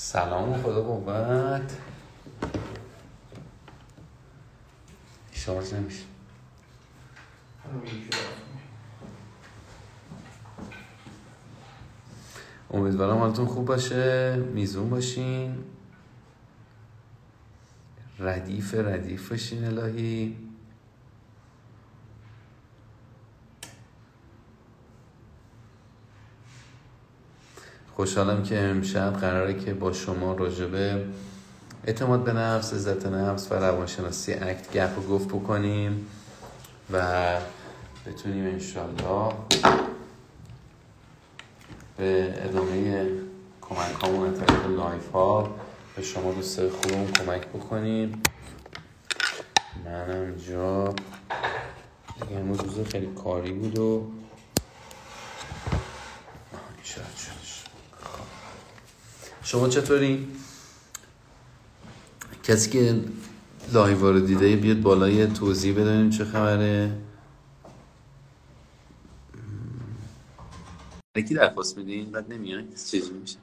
سلام و خدا قوت. شارژ نمیشه. امیدوارم حالتون خوب باشه میزون باشین. ردیف ردیف باشین الهی. خوشحالم که امشب قراره که با شما راجبه اعتماد به نفس، عزت نفس و روانشناسی ACT گپ و گفت بکنیم و بتونیم انشالله به ادامه کمک هامون طریق لایو ها به شما دوست خوبم کمک بکنیم. منم جا. دیگه امروز روز خیلی کاری بود و شما چطوری؟ کسی که لایو رو دیده بیاد بالای توضیح بدونیم چه خبره. یکی درخواست میدین؟ بعد نمیای چیزی میشه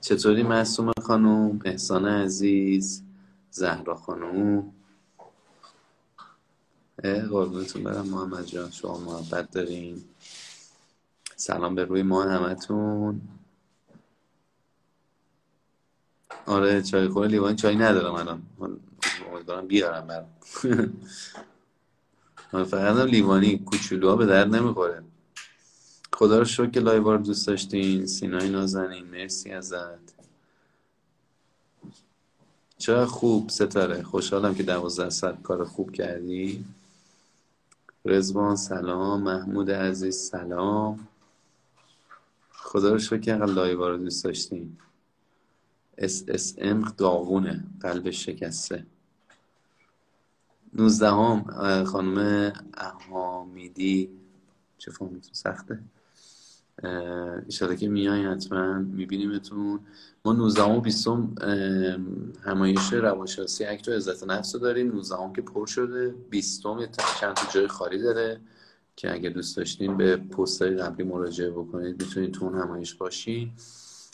چطوری معصوم خانوم احسان عزیز زهرا خانوم قربونتون برم. محمد جان شما محبت دارین. سلام به روی ما همتون. آره چای خوره لیوان چای ندارم الان. امیدوارم بیارم برم. فقط هم لیوانی کوچولوها به درد نمی‌خوره. خدا رو شکر که لایوار دوست داشتین. سینای نازنین مرسی ازت. چرا خوب ستاره. خوشحالم که دوازده ساعت کار خوب کردی. رزوان سلام. محمود عزیز سلام. خدا رو شکر که لایوار رو دوست داشتین. ام داغونه قلبش شکسته. نوزدهم خانم احامیدی چه فهمیتون سخته. ایشالا که میای حتما میبینیمتون. ما 19 و 20 همایش روانشناسی اکت و عزت نفس رو داریم. 19 که پر شده. 20 چند تا جای خالی داره که اگه دوست داشتین به پستای قبلی مراجعه بکنید. می‌تونید تو اون همایش باشین.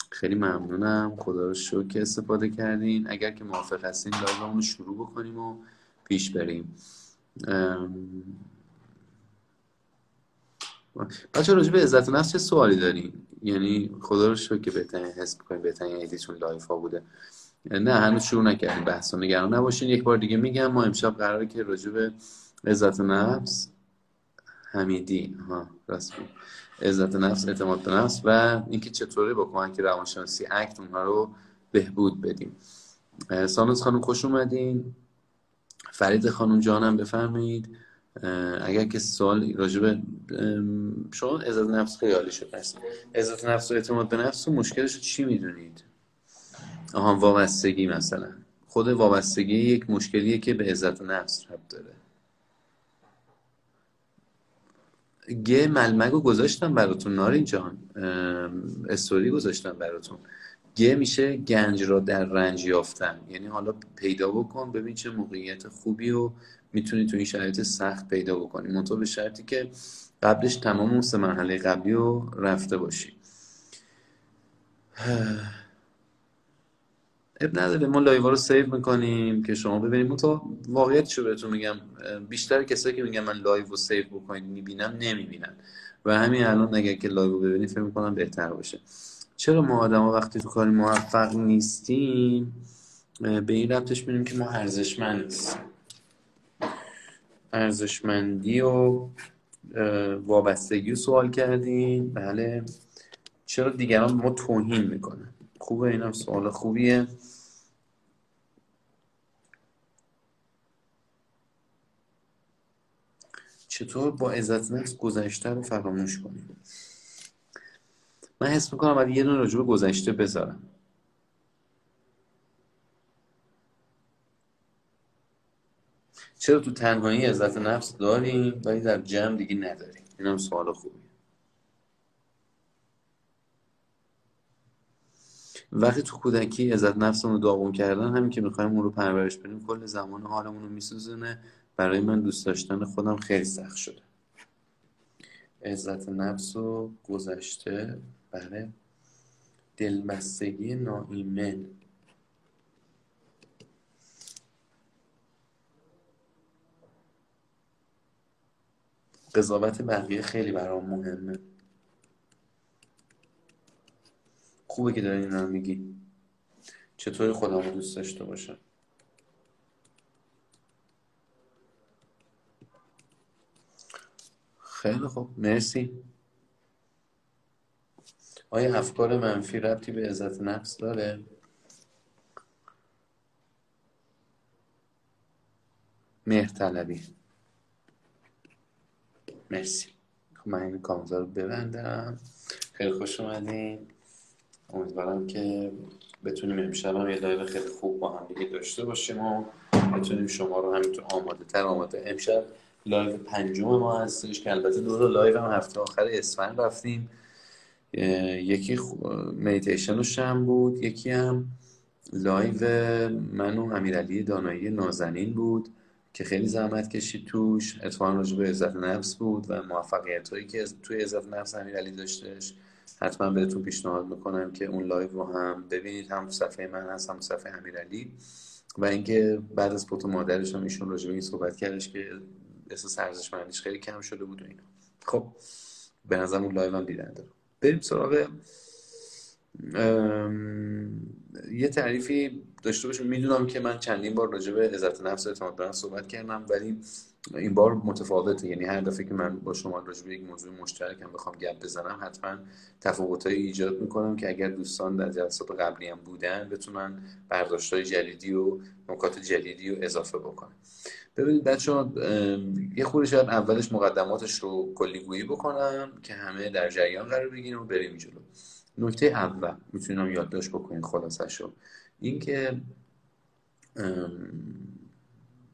خیلی ممنونم. خدا رو شکر که استفاده کردین. اگر که موافق هستین لایومون رو شروع بکنیم و پیش بریم. بچه راجع به عزت نفس چه سوالی دارین؟ یعنی خدا رو شکر که بهترین حس بکنیم بهترین عیدیتون لایو ها بوده. نه هنوز شروع نکردیم. بحث نگران نباشین. یک بار دیگه میگم ما امشب قراره که راجع به عزت نفس حمیدی. ها راست عزت نفس اعتماد به نفس و اینکه چطوری با کمک روانشناسی اکت اونها رو بهبود بدیم. سانوس خانم خوش اومدین. فرید خانم جانم بفرمایید. اگر که سوال راجب شما عزت نفس خیالی شد هست عزت نفس و اعتماد به نفس و مشکلش چی می‌دونید؟ آها وابستگی مثلا. خود وابستگی یک مشکلیه که به عزت نفس رب داره. گه ملمگو گذاشتم براتون نارین جان. استوری گذاشتم براتون. گه میشه گنج را در رنج یافتن. یعنی حالا پیدا بکن ببین چه موقعیت خوبی و می‌تونی تو این شرایط سخت پیدا بکنی. منطقه به شرطی که قبلش تمام اون سه مرحله قبلی رو رفته باشی. عیب نداره. ما لایوا رو save می‌کنیم که شما ببینیم. تو واقعیت شو بهتون میگم؟ بیشتر کسایی که میگن من لایو رو save بکنید می‌بینم نمی‌بینن. و همین الان اگر که لایو رو ببینید فکر می‌کنم بهتر باشه. چرا ما آدم ها وقتی تو کاری موفق نیستیم به این ربطش می‌بینیم که ما ارزشمند ارزشمندی و وابستگی سوال کردیم. بله. چرا دیگران ما توهین می‌کنن؟ خوبه اینم سوال خوبیه. چطور با عزت نفس گذشته رو فراموش کنیم؟ من حس می‌کنم باید یه دونه راجب گذشته بذارم. چرا تو تنهایی عزت نفس داریم ولی در جمع دیگه نداریم؟ این هم سوال خوبی وقتی تو کودکی عزت نفسمون رو داغون کردن همین که می‌خوایم اون رو پرورش بدیم کل زمان حالمون رو میسوزونه. برای من دوست داشتن خودم خیلی سخت شده. عزت نفس و گذشته بله دلبستگی ناایمن. قضاوت بقیه خیلی برام مهمه. خوبه که داری این رو میگی. چطوری خودم رو دوست داشته باشم؟ خیلی خوب. مرسی. آیا افکار منفی ربطی به عزت نفس داره؟ مهرطلبی مرسی. خب من این کامنتا رو ببندم. خیلی خوش اومدین. امیدوارم که بتونیم امشب هم یه لایو خیلی خوب با هم دیگه داشته باشیم و بتونیم شما رو همینطور آماده تر آماده. امشب لایو پنجم ما هستش که البته دو تا لایو هم هفته آخر اسفند رفتیم. یکی مدیتیشن و شم بود یکی هم لایو من و امیرعلی دانایی نازنین بود. که خیلی زحمت کشید توش. اتفاقا راجع به عزت نفس بود و موفقیت هایی که توی عزت نفس امیرعلی داشتش حتما بهتون پیشنهاد می‌کنم که اون لایو رو هم ببینید هم صفحه من هست هم صفحه امیرعلی. و اینکه بعد از فوت مادرش هم ایشون راجع به این صحبت کردش که احساس ارزشمندیش خیلی کم شده بود و اینا. خب به نظر اون لایو هم دیدن دارم بریم سراغ یه تعریفی داشته باشم می‌دونم که من چندین بار راجع به عزت نفس اعتماد به صحبت کردم ولی این بار متفاوته. یعنی هر دفعه که من با شما راجع به یک موضوع مشترکم بخوام گپ بزنم حتما تفاوتایی ایجاد می‌کنم که اگر دوستان در جلسات قبلی هم بودن بتونن برداشت جدیدی و نکات جدیدی رو اضافه بکنن. ببینید بچه ها یه خوری شاید اولش مقدماتش رو کلیگویی بکنم که همه در جریان قرار بگیریم و بریم جلو. نکته اول می‌تونیم یادداشت بکنیم خلاصش رو اینکه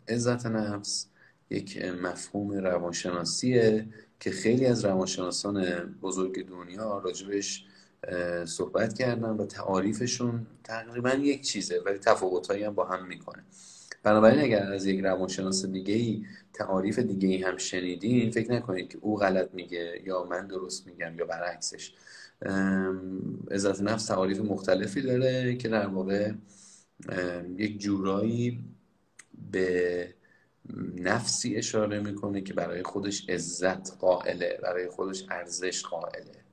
عزت نفس یک مفهوم روانشناسیه که خیلی از روانشناسان بزرگ دنیا راجبش صحبت کردن و تعاریفشون تقریبا یک چیزه ولی تفاوتهایی هم با هم می‌کنه. بنابراین اگر از یک روانشناس دیگه ای تعاریف دیگه ای هم شنیدین فکر نکنید که او غلط میگه یا من درست میگم یا برعکسش. عزت نفس تعاریف مختلفی داره که در واقع یک جورایی به نفسی اشاره می‌کنه که برای خودش عزت قائله برای خودش ارزش قائله.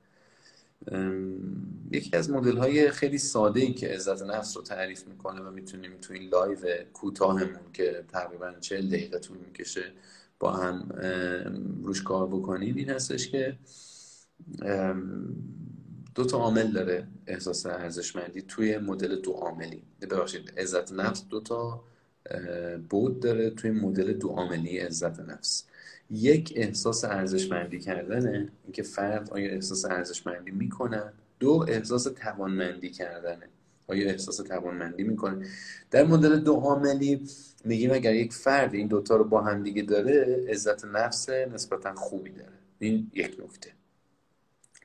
یکی از مدل های خیلی ساده ای که عزت نفس رو تعریف می‌کنه و می‌تونیم تو این لایو کوتاهمون که تقریبا چهل دقیقه طول می‌کشه با هم روش کار بکنیم این هستش که دو تا عامل داره احساس ارزشمندی توی مدل دو عاملی. ببخشید عزت نفس دو تا بود داره توی مدل دو عاملی عزت نفس. یک احساس ارزشمندی کردنه اینکه فرد آیا احساس ارزشمندی می‌کنه؟ دو احساس توانمندی کردنه. آیا احساس توانمندی می‌کنه؟ در مدل دو عاملی میگیم اگر یک فرد این دوتا رو با هم دیگه داره عزت نفس نسبتا خوبی داره. این یک نکته.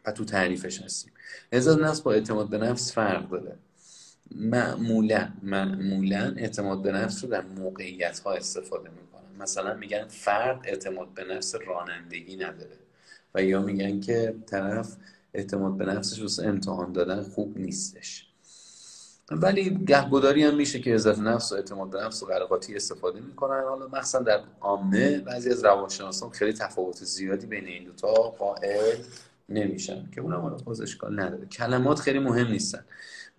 و تو تعریفش هستیم. عزت نفس با اعتماد به نفس فرق داره. معمولا معمولا اعتماد به نفس رو در موقعیت ها استفاده می‌کنن. مثلا میگن فرد اعتماد به نفس رانندگی نداره و یا میگن که طرف اعتماد به نفسش واسه امتحان دادن خوب نیستش. ولی گهگداری هم میشه که عزت نفس و اعتماد به نفس و قرقاتی استفاده می‌کنن. حالا مخصوصا در عامه بعضی از روانشناسان خیلی تفاوت زیادی بین این دوتا قائل نمیشن که اونم حالا باز نداره. کلمات خیلی مهم نیستن.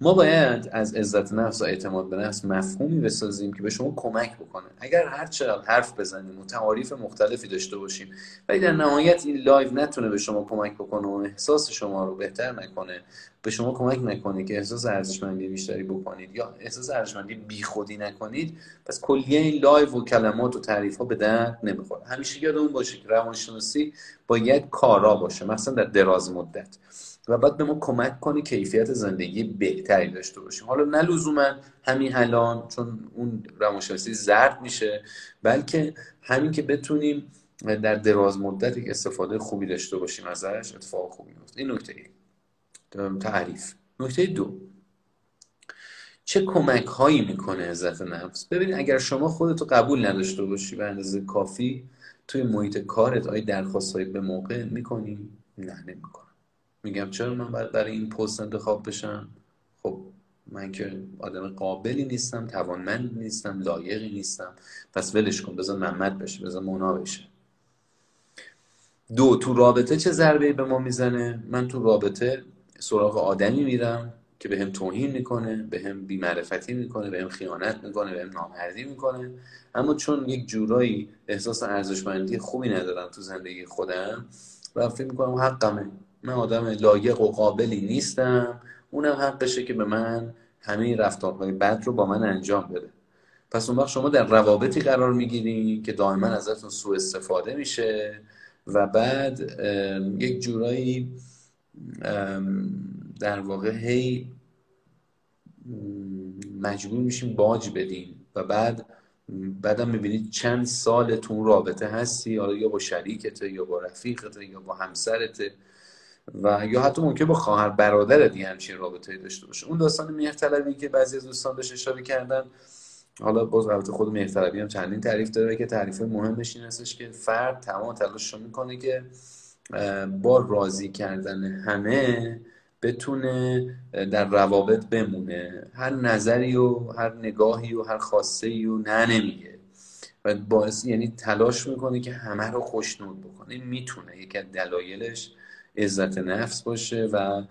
ما باید از عزت نفس و اعتماد به نفس مفهومی بسازیم که به شما کمک بکنه. اگر هر چقدر حرف بزنیم و تعاریف مختلفی داشته باشیم ولی در نهایت این لایو نتونه به شما کمک بکنه و احساس شما رو بهتر نکنه به شما کمک نکنه که احساس ارزشمندی بیشتری بکنید یا احساس ارزشمندی بیخودی نکنید پس کلیه این لایو و کلمات و تعریف ها به درد نمی‌خوره. همیشه یادمون باشه که روانشناسی باید کارا باشه مثلا در دراز مدت. و بعد به ما کمک کنه کیفیت زندگی بهتری داشته باشیم. حالا نه لزوما همین الان چون اون روانشناسی زرد میشه بلکه همین که بتونیم در دراز مدت یک استفاده خوبی داشته باشیم ازش اتفاق خوبی میفته. این نکته تعریف. نکته دو. چه کمک هایی می‌کنه عزت نفس؟ ببین اگر شما خودتو قبول نداشته باشی به اندازه کافی توی محیط کارت آیا درخواست به موقع می‌کنی؟ نه نمی‌کنی. میگم چرا من باید برای این پست انتخاب بشم؟ خب من که آدم قابلی نیستم توانمند نیستم لایقی نیستم. پس ولش کن بذار محمد بشه بذار مونا بشه. دو تو رابطه چه ضربه به ما می‌زنه؟ من تو رابطه سراغ آدمی میرم که به هم توهین می‌کنه به هم بیمعرفتی می‌کنه به هم خیانت می‌کنه به هم نامردی می‌کنه. اما چون یک جورایی احساس ارزشمندی خوبی ندارم تو زندگی خودم و فکر می‌کنم حقمه. من آدم لایق و قابلی نیستم. اونم حقشه که به من همه رفتارهای بد رو با من انجام بده. پس اون وقت شما در روابطی قرار می‌گیری که دائما ازتون سوء استفاده میشه و بعد یک جورایی در واقع هی مجبور میشیم باج بدیم و بعد بعدم می‌بینید چند سال تو رابطه هستی. حالا یا با شریکته یا با رفیقته یا با همسرته. و یا حتی ممکن با خواهر برادر دیگه همچین رابطه داشته باشه. اون داستان مهرطلبی که بعضی از دوستان بهش اشاره کردن حالا باز البته خود مهرطلبی هم چندین تعریف داره که تعریف مهمش این هستش که فرد تمام تلاش رو می‌کنه که با راضی کردن همه بتونه در روابط بمونه. هر نظری و هر نگاهی و هر خاصه و نه نمیگه و باعث یعنی تلاش می‌کنه که همه رو خوشنود بکنه. می‌تونه. یکی از دلایلش عزت نفس باشه و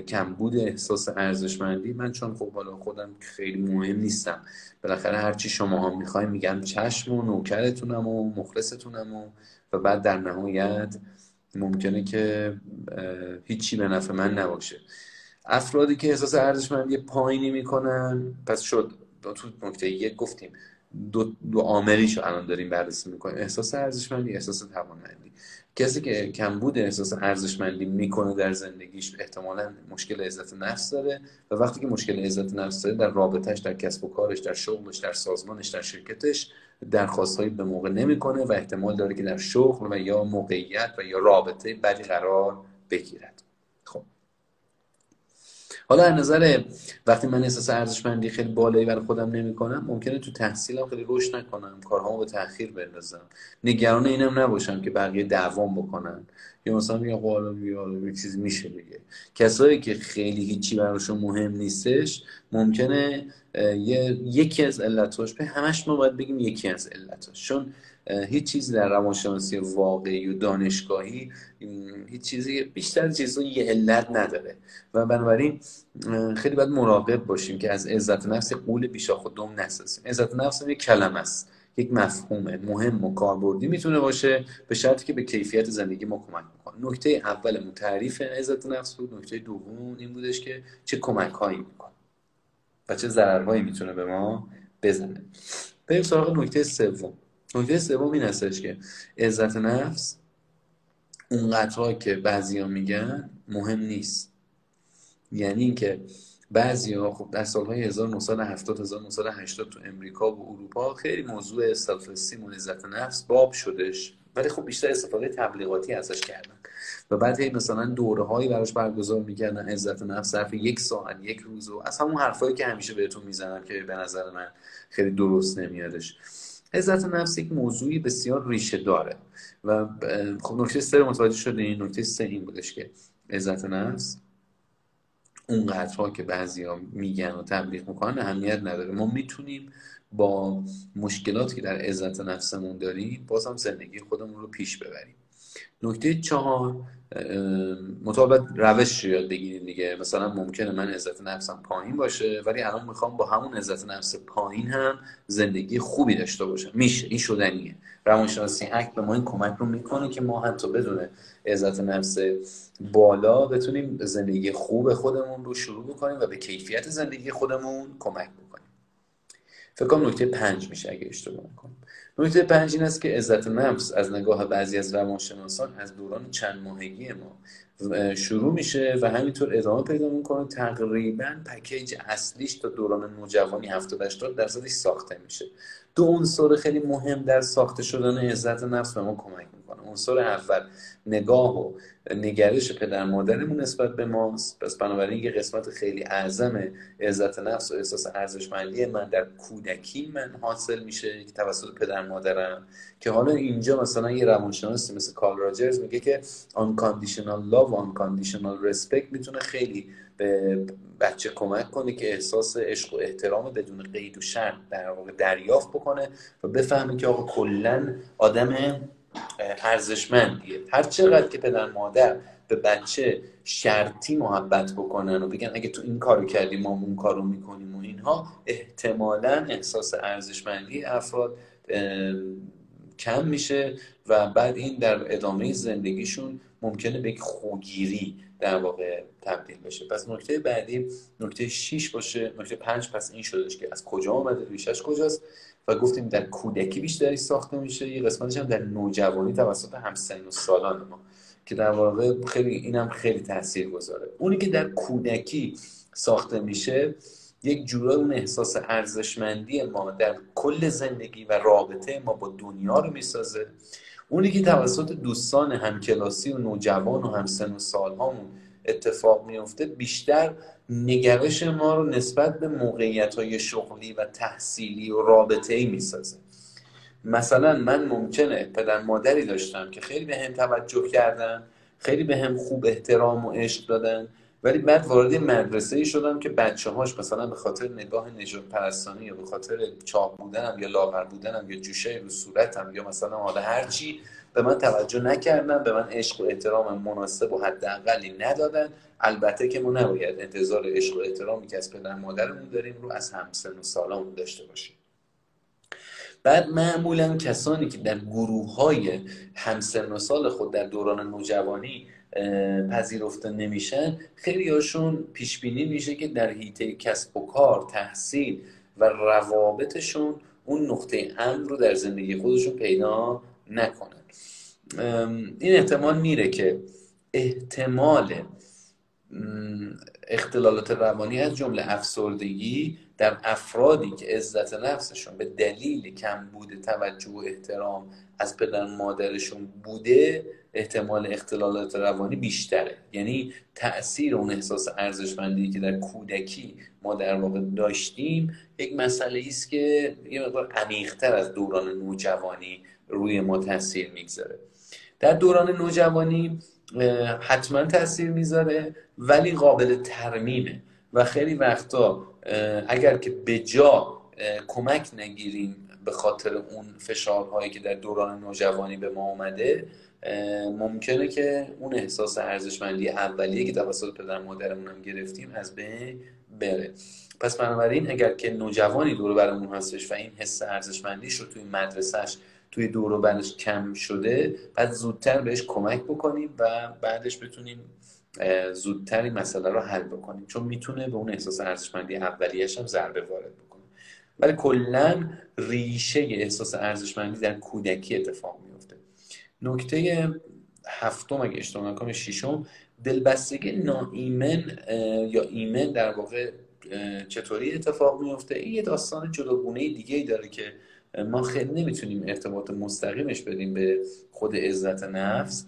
کمبود احساس ارزشمندی. من چون خب بالا خودم خیلی مهم نیستم. بالاخره هرچی شما ها می‌خوایم میگم چشم و نوکرتونم و مخلصتونم و و بعد در نهایت ممکنه که هیچی به نفع من نباشه. افرادی که احساس ارزشمندی پایینی می‌کنن پس شد. تو نکته یک گفتیم. دو, دو عاملیشو الان داریم بررسی می‌کنیم. احساس ارزشمندی احساس توانمندی. کسی که کمبود احساس ارزشمندی می‌کنه در زندگیش احتمالا مشکل عزت نفس داره و وقتی که مشکل عزت نفس داره در رابطهش در کسب و کارش در شغلش در سازمانش در شرکتش درخواستهایی به موقع نمی‌کنه و احتمال داره که در شغل و یا موقعیت و یا رابطه بدی قرار بگیرد. حالا از نظر وقتی من احساس ارزشمندی خیلی بالایی برای خودم نمی‌کنم ممکنه تو تحصیلم خیلی رشد نکنم کارهامو به تاخیر بندازم. نگران اینم نباشم که بقیه دوام بکنن. یا مثلا میگم حالا بیا یه چیزی میشه دیگه. کسایی که خیلی هیچی براشون مهم نیستش ممکنه یکی از علتاش به همش ما باید بگیم یکی از علتاش چون هیچ چیزی در روانشناسی واقعی و دانشگاهی هیچ چیزی بیشتر چیزا یه علت نداره. و بنابراین خیلی باید مراقب باشیم که از عزت نفس قول بیشا خودم نسازیم. عزت نفس یک کلمه است یک مفهوم مهم و کاربردی می‌تونه باشه. به شرطی که به کیفیت زندگی ما کمک می‌کنه نکته اول تعریف عزت نفس بود. نکته دوم این بودش که چه کمک هایی می‌کنه و چه ضررهایی می‌تونه به ما بزنه. بریم سراغ نکته سوم. نکته سوم این هستش که عزت نفس اونقدرها که بعضیا میگن مهم نیست. یعنی اینکه بعضی ها خب در سالهای 1970 1980 تو امریکا و اروپا خیلی موضوع سلف استیم و عزت نفس باب شدش ولی خب بیشتر استفاده تبلیغاتی ازش کردن. و بعد هی مثلا دوره هایی براش برگزار می‌کردن عزت نفس صرف یک ساعت یک روز و از همون حرفایی که همیشه بهتون می‌زنم که به نظر من خیلی درست نمیادش. عزت نفس یک موضوعی بسیار ریشه داره. و خب نکته سه متوجه شده این نکته سه این بودش که عزت نفس اونقدرها که بعضیا میگن و تبلیغ می‌کنن اهمیت نداره. ما می‌تونیم با مشکلاتی که در عزت نفسمون داریم بازم زندگی خودمون رو پیش ببریم. نکته چهار مطابق روش یاد بگیریم دیگه. مثلا ممکنه من عزت نفسم پایین باشه ولی الان می‌خوام با همون عزت نفس پایین هم زندگی خوبی داشته باشم. میشه این شدنیه. روانشناسی اک به ما این کمک رو می‌کنه که ما حتی بدون عزت نفس بالا بتونیم زندگی خوب خودمون رو شروع بکنیم و به کیفیت زندگی خودمون کمک بکنیم. فکر کنم نکته پنج میشه اگه اشتباه نکنم. نکته پنج این است که عزت نفس از نگاه بعضی از روانشناسان از دوران چند ماهگی ما شروع میشه و همینطور ادامه پیدا می‌کنه. تقریبا پکیج اصلیش تا دوران نوجوانی 70 80 درصدش ساخته میشه. دو عنصر خیلی مهم در ساخته شدن عزت نفس به ما کمک می‌کنه عنصر اول نگاه و نگرش پدر مادرمون نسبت به ماست. پس بنابراین یه قسمت خیلی اعظم عزت نفس و احساس ارزشمندی من در کودکی من حاصل میشه که توسط پدر مادرم. که حالا اینجا مثلا یه روانشناسی مثل کارل راجرز میگه که unconditional love و unconditional respect می‌تونه خیلی به بچه کمک کنه که احساس عشق و احترام بدون قید و شرط در واقع دریافت بکنه و بفهمه که آقا کلا آدم ارزشمندیه هر چقدر که پدر مادر به بچه شرطی محبت بکنن و بگن اگه تو این کارو کردی ما اون کارو می‌کنیم و اینها احتمالا احساس ارزشمندی افراد کم میشه و بعد این در ادامه زندگیشون ممکنه به یک خوگیری در واقع تبدیل بشه. پس نکته بعدی نکته 6 باشه نکته 5 پس این شدش که از کجا آمده ریشش کجاست؟ و گفتیم در کودکی بیشتری ساخته میشه. یه قسمتش هم در نوجوانی توسط همسن و سالان ما که در واقع خیلی اینم خیلی تاثیر گذاره اونی که در کودکی ساخته میشه یک جورای اون احساس ارزشمندی ما در کل زندگی و رابطه ما با دنیا رو می‌سازه. اونی که توسط دوستان همکلاسی و نوجوان و همسن و سالهامون اتفاق میفته بیشتر نگرش ما رو نسبت به موقعیت های شغلی و تحصیلی و رابطه ای می‌سازه. مثلا من ممکنه پدر مادری داشتم که خیلی به هم توجه کردن خیلی به هم خوب احترام و عشق دادن ولی بعد وارد مدرسه ای شدم که بچه هاش مثلا به خاطر نگاه نجات پرستانی یا به خاطر چاق بودنم یا لاغر بودنم یا جوشه رو صورتم یا مثلا حالا هرچی به من توجه نکردن به من عشق و احترام مناسب و حداقلی ندادن. البته که ما نباید انتظار عشق و احترامی که از پدر مادرمون داریم رو از همسن و سالامون داشته باشیم. بعد معمولا کسانی که در گروه های همسن و سال خود در دوران نوجوانی پذیرفته نمیشن خیلی هاشون پیش بینی میشه که در حیطه کسب و کار تحصیل و روابطشون اون نقطه امن رو در زندگی خودشون پیدا نکنن. این احتمال میره که احتمال اختلالات روانی از جمله افسردگی در افرادی که عزت نفسشون به دلیل کم بوده توجه و احترام از پدر مادرشون بوده احتمال اختلالات روانی بیشتره. یعنی تاثیر اون احساس ارزشمندی که در کودکی ما در واقع داشتیم یک مسئله است که یه مقدار عمیقتر از دوران نوجوانی روی ما تاثیر می‌گذاره. در دوران نوجوانی حتما تاثیر می‌ذاره. ولی قابل ترمیمه. و خیلی وقتا اگر که به جا کمک نگیریم به خاطر اون فشارهایی که در دوران نوجوانی به ما اومده ممکنه که اون احساس ارزشمندی اولیه که توسط پدر مادرمون هم گرفتیم از بین بره. پس بنابراین اگر که نوجوانی دور برمون هستش و این حس ارزشمندیش رو توی مدرسهش توی دور برش کم شده بعد زودتر بهش کمک بکنیم و بعدش بتونیم زودتر این مسئله رو حل بکنیم چون می‌تونه به اون احساس ارزشمندی اولیش هم ضربه وارد بکنه. ولی کلا ریشه احساس ارزشمندی در کودکی اتفاق میفته نکته هفتم اگه اشتباه نکنم ششم دلبستگی ناایمن یا ایمن در واقع چطوری اتفاق میفته این یه داستان جداگونه دیگه ای داره که ما خیلی نمی‌تونیم ارتباط مستقیمش بدیم به خود عزت نفس.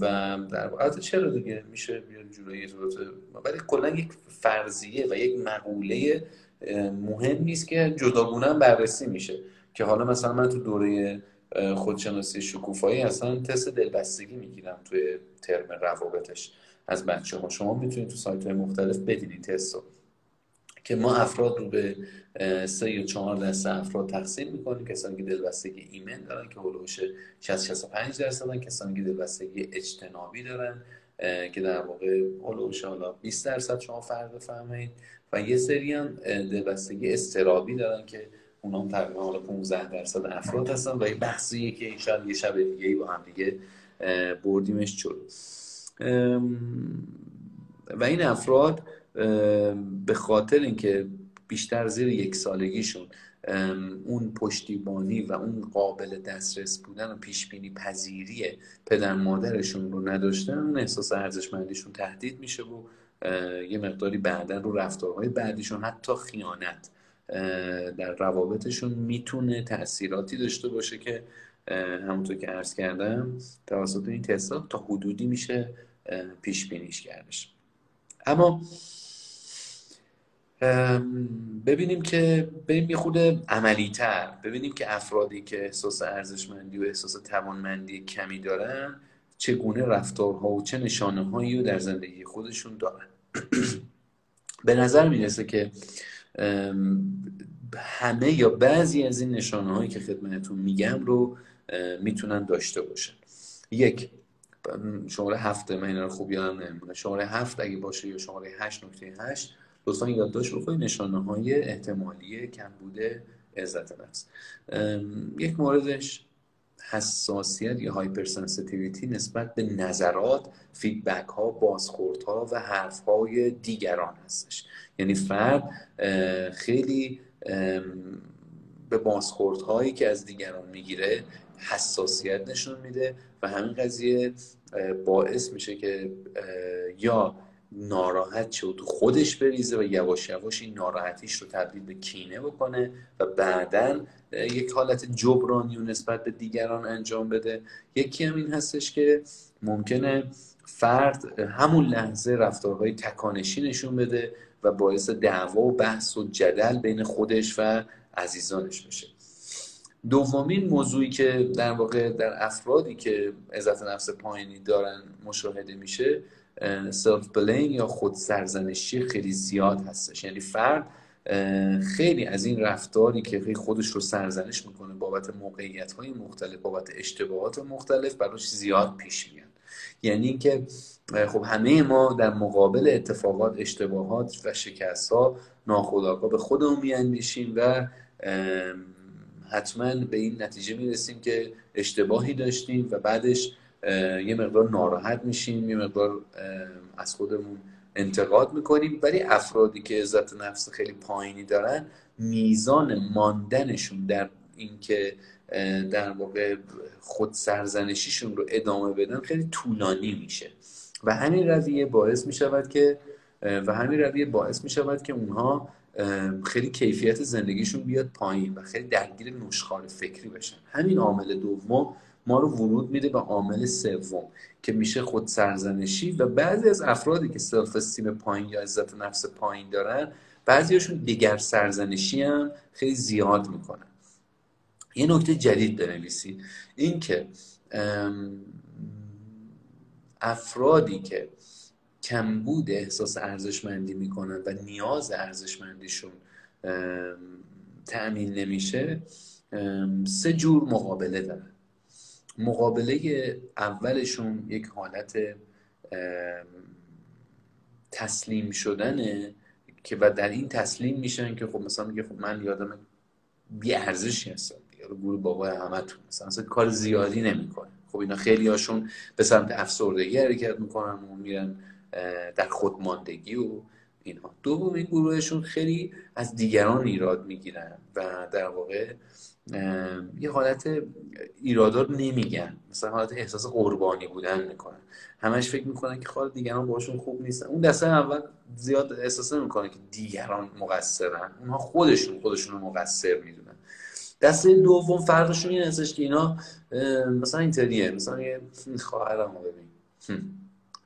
و در واقع چرا دیگه؟ میشه جورایی ولی کلا یک فرضیه و یک مقوله مهم نیست که جداگونه بررسی میشه. که حالا مثلا من تو دوره خودشناسی شکوفایی اصلا تست دلبستگی می‌گیرم توی ترم روابطش از بچه ها شما می‌تونید تو سایت های مختلف بدینید تست رو که ما افراد رو به سه یا چهار دسته افراد تقسیم می‌کنیم. کسانی که دلبستگی ایمن دارن که هلوش 60 65 درصدن کسانی که دلبستگی اجتنابی دارن که در واقع هلوش حالا 20 درصد شما فرق بفهمید و یه سری هم دلبستگی استرابی دارن که اونا هم تقریبا حالا 15 درصد افراد هستن و یه بحثیه که این یه شب دیگه با هم دیگه بردیمش جلو. و این افراد به خاطر اینکه بیشتر زیر یک سالگیشون اون پشتیبانی و اون قابل دسترس بودن و پیش بینی پذیری پدر مادرشون رو نداشتن اون احساس ارزشمندیشون تهدید میشه و یه مقداری بعدا رو رفتارهای بعدیشون حتی خیانت در روابطشون می‌تونه تاثیراتی داشته باشه که همونطور که عرض کردم توسط این تستا تا حدودی میشه پیش بینیش کردش اما ببینیم که بریم یه خود عملی تر ببینیم که افرادی که احساس ارزشمندی و احساس توانمندی کمی دارن چگونه رفتارها و چه نشانه هایی رو در زندگی خودشون دارن. به نظر می‌رسه که همه یا بعضی از این نشانه هایی که خدمتتون میگم رو می‌تونن داشته باشن. یک شماره هفت من اینا رو خوب یادم نمیمونه. شماره هفت اگه باشه یا شماره هشت نکته هشت لطفا یادداشت بکنید نشانه های احتمالی بوده عزت نفس یک موردش حساسیت یا هایپر نسبت به نظرات فیدبک ها بازخورد ها و حرف های دیگران هستش. یعنی فرد خیلی به بازخورد هایی که از دیگران می‌گیره حساسیت نشون میده و همین قضیه باعث میشه که یا ناراحت شه و تو خودش بریزه و یواش یواش این ناراحتیش رو تبدیل به کینه بکنه و بعدا یک حالت جبرانی و نسبت به دیگران انجام بده. یکی هم این هستش که ممکنه فرد همون لحظه رفتارهای تکانشی نشون بده و باعث دعوا و بحث و جدل بین خودش و عزیزانش بشه. دومین موضوعی که در واقع در افرادی که عزت نفس پایینی دارن مشاهده میشه سلف بلین یا خود سرزنشی خیلی زیاد هستش. یعنی فرد خیلی از این رفتاری که خودش رو سرزنش می‌کنه بابت موقعیت های مختلف بابت اشتباهات مختلف براش زیاد پیش میاد. یعنی اینکه خب همه ما در مقابل اتفاقات اشتباهات و شکست ها ناخودآگاه به خودمون میاندیشیم و حتما به این نتیجه می‌رسیم که اشتباهی داشتیم و بعدش یه مقدار ناراحت میشیم یه مقدار از خودمون انتقاد می‌کنیم. ولی افرادی که عزت نفس خیلی پایینی دارن میزان ماندنشون در اینکه در واقع خود سرزنشیشون رو ادامه بدن خیلی طولانی میشه. و همین رویه باعث می‌شود که و همین رویه باعث می‌شود که اونها خیلی کیفیت زندگیشون بیاد پایین و خیلی درگیر نشخار فکری بشن. همین عامل دوم ما رو ورود میده به عامل سوم که میشه خود سرزنشی و بعضی از افرادی که سلف استیم پایین یا عزت نفس پایین دارن بعضیشون دیگر سرزنشی هم خیلی زیاد می‌کنن. یه نکته جدید بنویسید این که افرادی که کمبود احساس ارزشمندی می‌کنن و نیاز ارزشمندیشون تأمین نمیشه سه جور مقابله دارن. مقابله اولشون یک حالت تسلیم شدنه که و در این تسلیم میشن که خب مثلا میگه خب من یادم بی ارزشی هستم دیگه. گروه بابای همتون مثلا, مثلا کار زیادی نمی‌کنه. خب اینا خیلی هاشون به سمت افسردگی حرکت می‌کنن و میرن در خودماندگی و اینها دومین گروهشون خیلی از دیگران ایراد می‌گیرن و در واقع یه حالت ایرادار نمیگن. مثلا حالت احساس قربانی بودن می‌کنن. همش فکر می‌کنن که خواهد دیگران باشون خوب نیستن. اون دسته اول زیاد احساس نمی‌کنه که دیگران مقصرن. اونها خودشون خودشون رو مقصر می‌دونن. دسته دوم فرقشون این هستش که اینا مثلا اینطوریه. مثلا یه خواهرم ببین.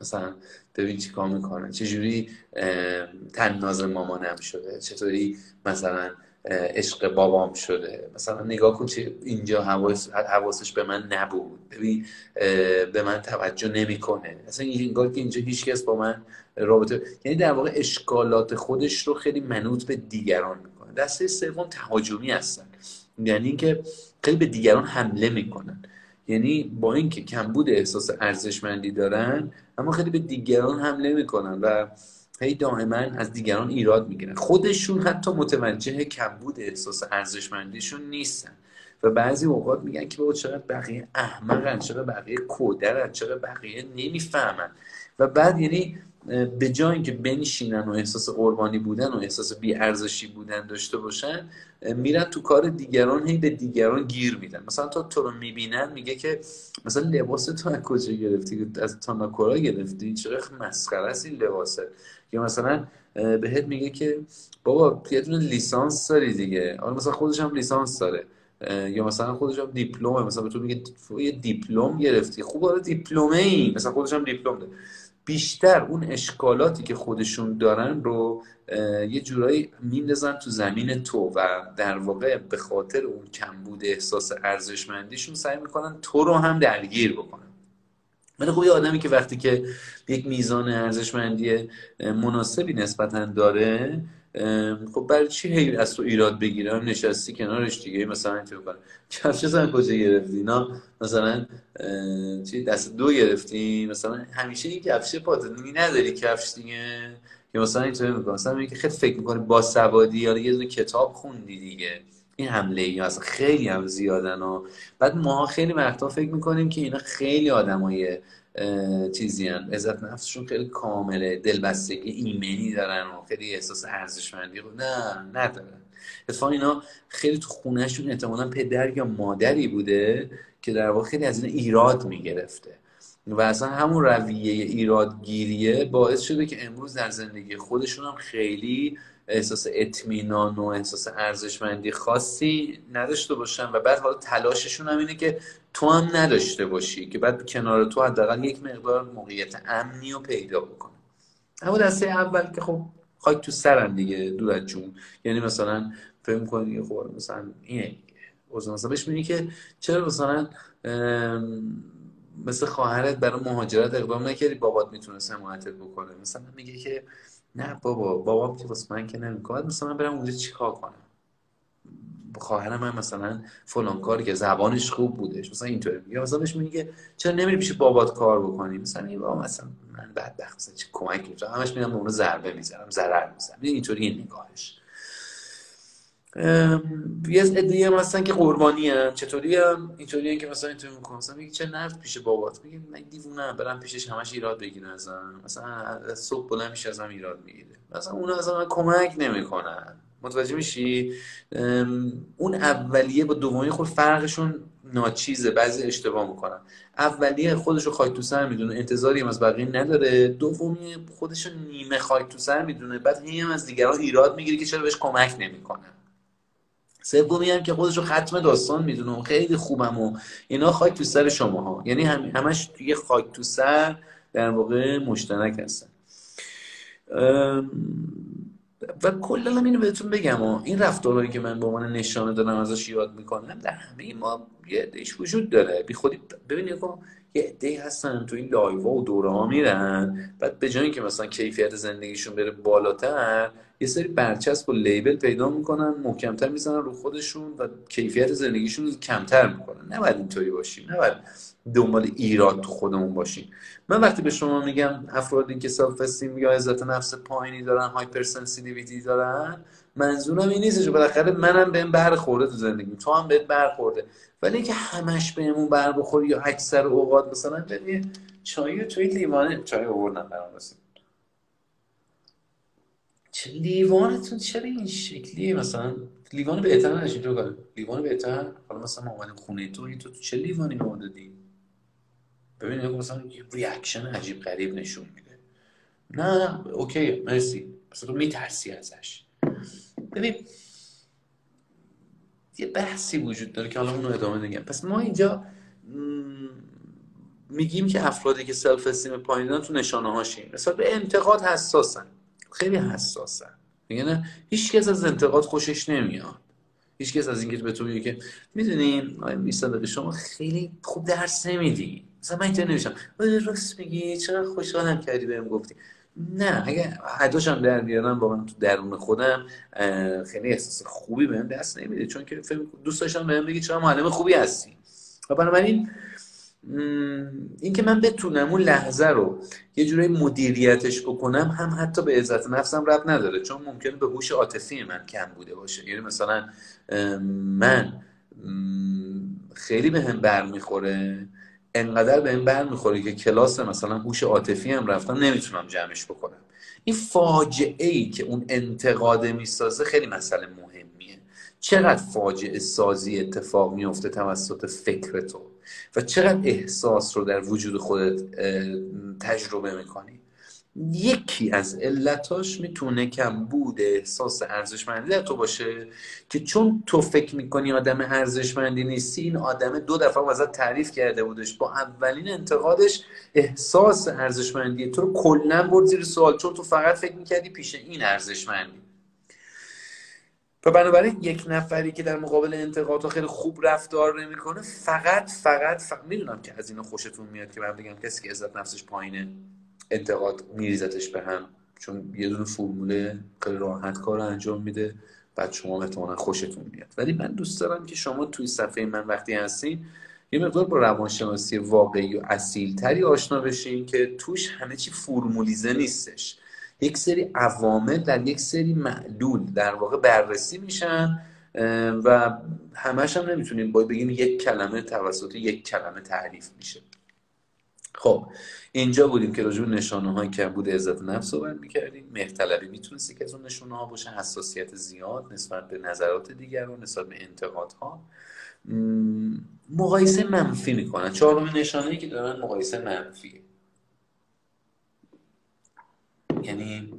مثلا ببین چی کار می‌کنن چجوری تناز مامانم شده. چطوری مثلا عشق بابام شده. مثلا نگاه کن چه اینجا حواس حواسش به من نبود. ببین به من توجه نمی‌کنه. اصلا انگار که اینجا هیچکس با من رابطه یعنی در واقع اشکالات خودش رو خیلی منوط به دیگران می‌کنه. دسته سوم تهاجمی هستن. یعنی اینکه خیلی به دیگران حمله می‌کنن. یعنی با اینکه کمبود احساس ارزشمندی دارن اما خیلی به دیگران حمله می‌کنن و هی دائما از دیگران ایراد می‌گیرن. خودشون حتی متوجه کمبود احساس ارزشمندیشون نیستن. و بعضی اوقات میگن که بابا چقدر بقیه احمقن چقدر بقیه کودرن چقدر بقیه نمی‌فهمن. و بعد یعنی به جای اینکه بنشینن و احساس قربانی بودن و احساس بیارزشی بودن داشته باشن میرن تو کار دیگران هی به دیگران گیر میدن. مثلا تا تو رو می‌بینن میگه که مثلا لباس تو از کجا گرفتی؟ از تاناکورا گرفتی؟ چقدر مسخره است این لباسه؟ یا مثلا بهت میگه که بابا یه دونه لیسانس داری دیگه. حالا مثلا خودش هم لیسانس داره. یا مثلا خودش هم دیپلم مثلا به تو میگه یه دیپلم گرفتی. خوب حالا دیپلمه ای مثلا خودش هم دیپلم داره. بیشتر اون اشکالاتی که خودشون دارن رو یه جورایی میندازن تو زمین تو و در واقع به خاطر اون کمبود احساس ارزشمندیشون سعی می‌کنن تو رو هم درگیر بکنن. ولی خب یه آدمی که وقتی که یک میزان ارزشمندی مناسبی نسبتا داره خب برای چی هی از تو ایراد بگیرم نشستی کنارش دیگه. مثلا اینطور کنم کفش زن کجا گرفتی؟ مثلا چی؟ دست دو گرفتی؟ مثلا همیشه این کفش پاتنی نداری کفش دیگه. که مثلا اینطوری می‌کنه مثلا که خیلی فکر می‌کنی با سوادی یا یه دونه کتاب خوندی دیگه. این حمله ای اصلا خیلی هم زیادن و بعد ما خیلی وقتا فکر می‌کنیم که اینا خیلی آدمای چیزی هم عزت نفسشون خیلی کامله. دلبستگی ایمنی دارن و خیلی احساس ارزشمندی رو. نه ندارن. اتفاقا اینا خیلی تو خونهشون احتمالا پدر یا مادری بوده که در واقع خیلی از این ایراد می‌گرفته. و اصلا همون رویه ایرادگیریه باعث شده که امروز در زندگی خودشون هم خیلی احساس اطمینان و احساس ارزشمندی خاصی نداشته باشن و بعد حالا تلاششون هم اینه که تو هم نداشته باشی که بعد کنار تو حداقل یک مقدار موقعیت امنی رو پیدا بکنه. اما دسته اول که خب خاک تو سرن دیگه دور از جون. یعنی مثلا فکر کنی خب مثلا اینه مثلا بهش که چرا مثلا مثل خواهرت برای مهاجرت اقدام نکردی؟ بابات می‌تونه حمایتت بکنه. مثلا میگه که نه بابا بابام که واسه من که نمی‌کنه. مثلا من برم اونجا چیکار کنم؟ خواهرم من مثلا فلان کاری که زبانش خوب بودش مثلا اینطوری یا مثلا بهش میگه چرا نمیری پیش بابات کار بکنی؟ مثلا این بابا مثلا من بدبخت مثلا چه کمک می‌تونم همش میرم به اون ضربه می‌زنم ضرر می‌زنم. اینطوری نگاهش. یه عده هم هستن که قربانی هم چطوری هم اینطوری که مثلا اینطوری می‌کنم مثلا میگه چه نفت پیش بابات. میگه من دیوونه برم پیشش همش ایراد بگیره ازم. مثلا صبح بلند میشه ازم ایراد می‌گیره. مثلا اون از من کمک نمی‌کنن. متوجه میشی؟ اون اولیه با دومی خود فرقشون ناچیزه. بعضی اشتباه می‌کنن. اولیه خودش رو خاک تو سر می‌دونه. انتظاری هم از بقیه نداره. دومی خودش رو نیمه خاک تو سر می‌دونه. بعد هم از دیگران ایراد می‌گیره که چرا بهش کمک نمی‌کنن. سومی هم که خودش رو ختم داستان می‌دونه خیلی خوبم و اینا خاک تو سر شما ها یعنی هم همش توی خاک تو سر در واقع مشترک هستن. و کلا هم اینو بهتون بگم و این رفتارهایی که من به عنوان نشانه دارم ازش یاد می‌کنم در همه ما یه عدهش وجود داره. بی خودی ببینید یه عده هستن تو این لایوا و دوره ها میرن بعد به جایی که مثلا کیفیت زندگیشون بره بالاتر یه سری برچسب و label پیدا می‌کنن محکمتر می‌زنن رو خودشون و کیفیت زندگیشون کمتر می‌کنن. نباید اینطوری باشیم نباید دنبال ایراد تو خودمون باشیم. من وقتی به شما میگم افرادی که self-esteem یا عزت نفس پایینی دارن hypersensitivity دارن منظورم این نیست که بالاخره منم بهم برخورده تو زندگی تو هم بهت برخورده. ولی اینکه همش بهمون بر بخوره یا اکثر اوقات مثلا ببین چای توی لیوانه. چای آوردم برام چه لیوانتون چرا این شکلیه؟ مثلا لیوان بهتر نشین تو کار لیوان بهتر؟ حالا مثلا ما اومدیم خونه تو تو چه لیوانی به دادی؟ ببین مثلا reaction عجیب غریب نشون میده. نه okay مرسی. مثلا تو میترسی ازش. ببین یه بحثی وجود داره که حالا اونو ادامه نگم. پس ما اینجا میگیم که افرادی که self-esteem پایین تو نشانه هاش مثلا به انتقاد حساسن. خیلی حساسن. میگه نه هیچ کس از انتقاد خوشش نمیاد. هیچ کس از اینکه به تو میگه که می‌دونی آقای میساد شما خیلی خوب درس نمیدی. مثلا من اینطور نمیشم راست میگی چقدر خوشحالم کردی بهم گفتی. نه اگه حداشم در بیارم با من تو درون خودم خیلی احساس خوبی بهم دست نمیده. چون که دوست داشتم بهم بگی چرا معلم خوبی هستی. و بنابراین این که من بتونم اون لحظه رو یه جوری مدیریتش بکنم هم حتی به عزت نفسم رب نداره چون ممکنه به هوش عاطفی من کم بوده باشه. یعنی مثلا من خیلی به هم بر می‌خوره انقدر به هم بر می‌خوره که کلاس مثلا هوش عاطفی هم رفتم نمی‌تونم جمعش بکنم. این فاجعه ای که اون انتقاد می‌سازه خیلی مسئله مهمیه. چقدر فاجعه سازی اتفاق میفته توسط فکر تو؟ و چقدر احساس رو در وجود خودت تجربه می‌کنی؟ یکی از علتاش می‌تونه کم بود احساس ارزشمندی تو باشه که چون تو فکر می‌کنی آدم ارزشمندی نیستی این آدم دو دفعه ازت تعریف کرده بودش. با اولین انتقادش احساس ارزشمندی تو رو کلا برد زیر سوال چون تو فقط فکر می‌کردی پیش این ارزشمندی. و بنابراین یک نفری که در مقابل انتقادها خیلی خوب رفتار نمی‌کنه فقط فقط, فقط می‌دونم که از اینو خوشتون میاد که من بگم کسی که عزت نفسش پایینه انتقاد میریزتش به هم. چون یه دونه فرموله خیلی راحت کار انجام میده بعد شما احتمالا خوشتون میاد. ولی من دوست دارم که شما توی صفحه من وقتی هستین یه مقدار با روانشناسی واقعی و اصیل تری آشنا بشین که توش همه چی فرمولیزه نیستش. یک سری عوامل در یک سری معلول در واقع بررسی میشن و همش هم نمی‌تونیم باید بگیم یک کلمه توسط یک کلمه تعریف میشه. خب اینجا بودیم که راجع به نشانه های کمبود عزت نفس صحبت می‌کردیم. مهرطلبی می‌تونست که از اون نشانه ها باشه. حساسیت زیاد نسبت به نظرات دیگران نسبت به انتقادها. مقایسه منفی می‌کنن. چهارمین نشانه که دارن مقایسه منفیه. یعنی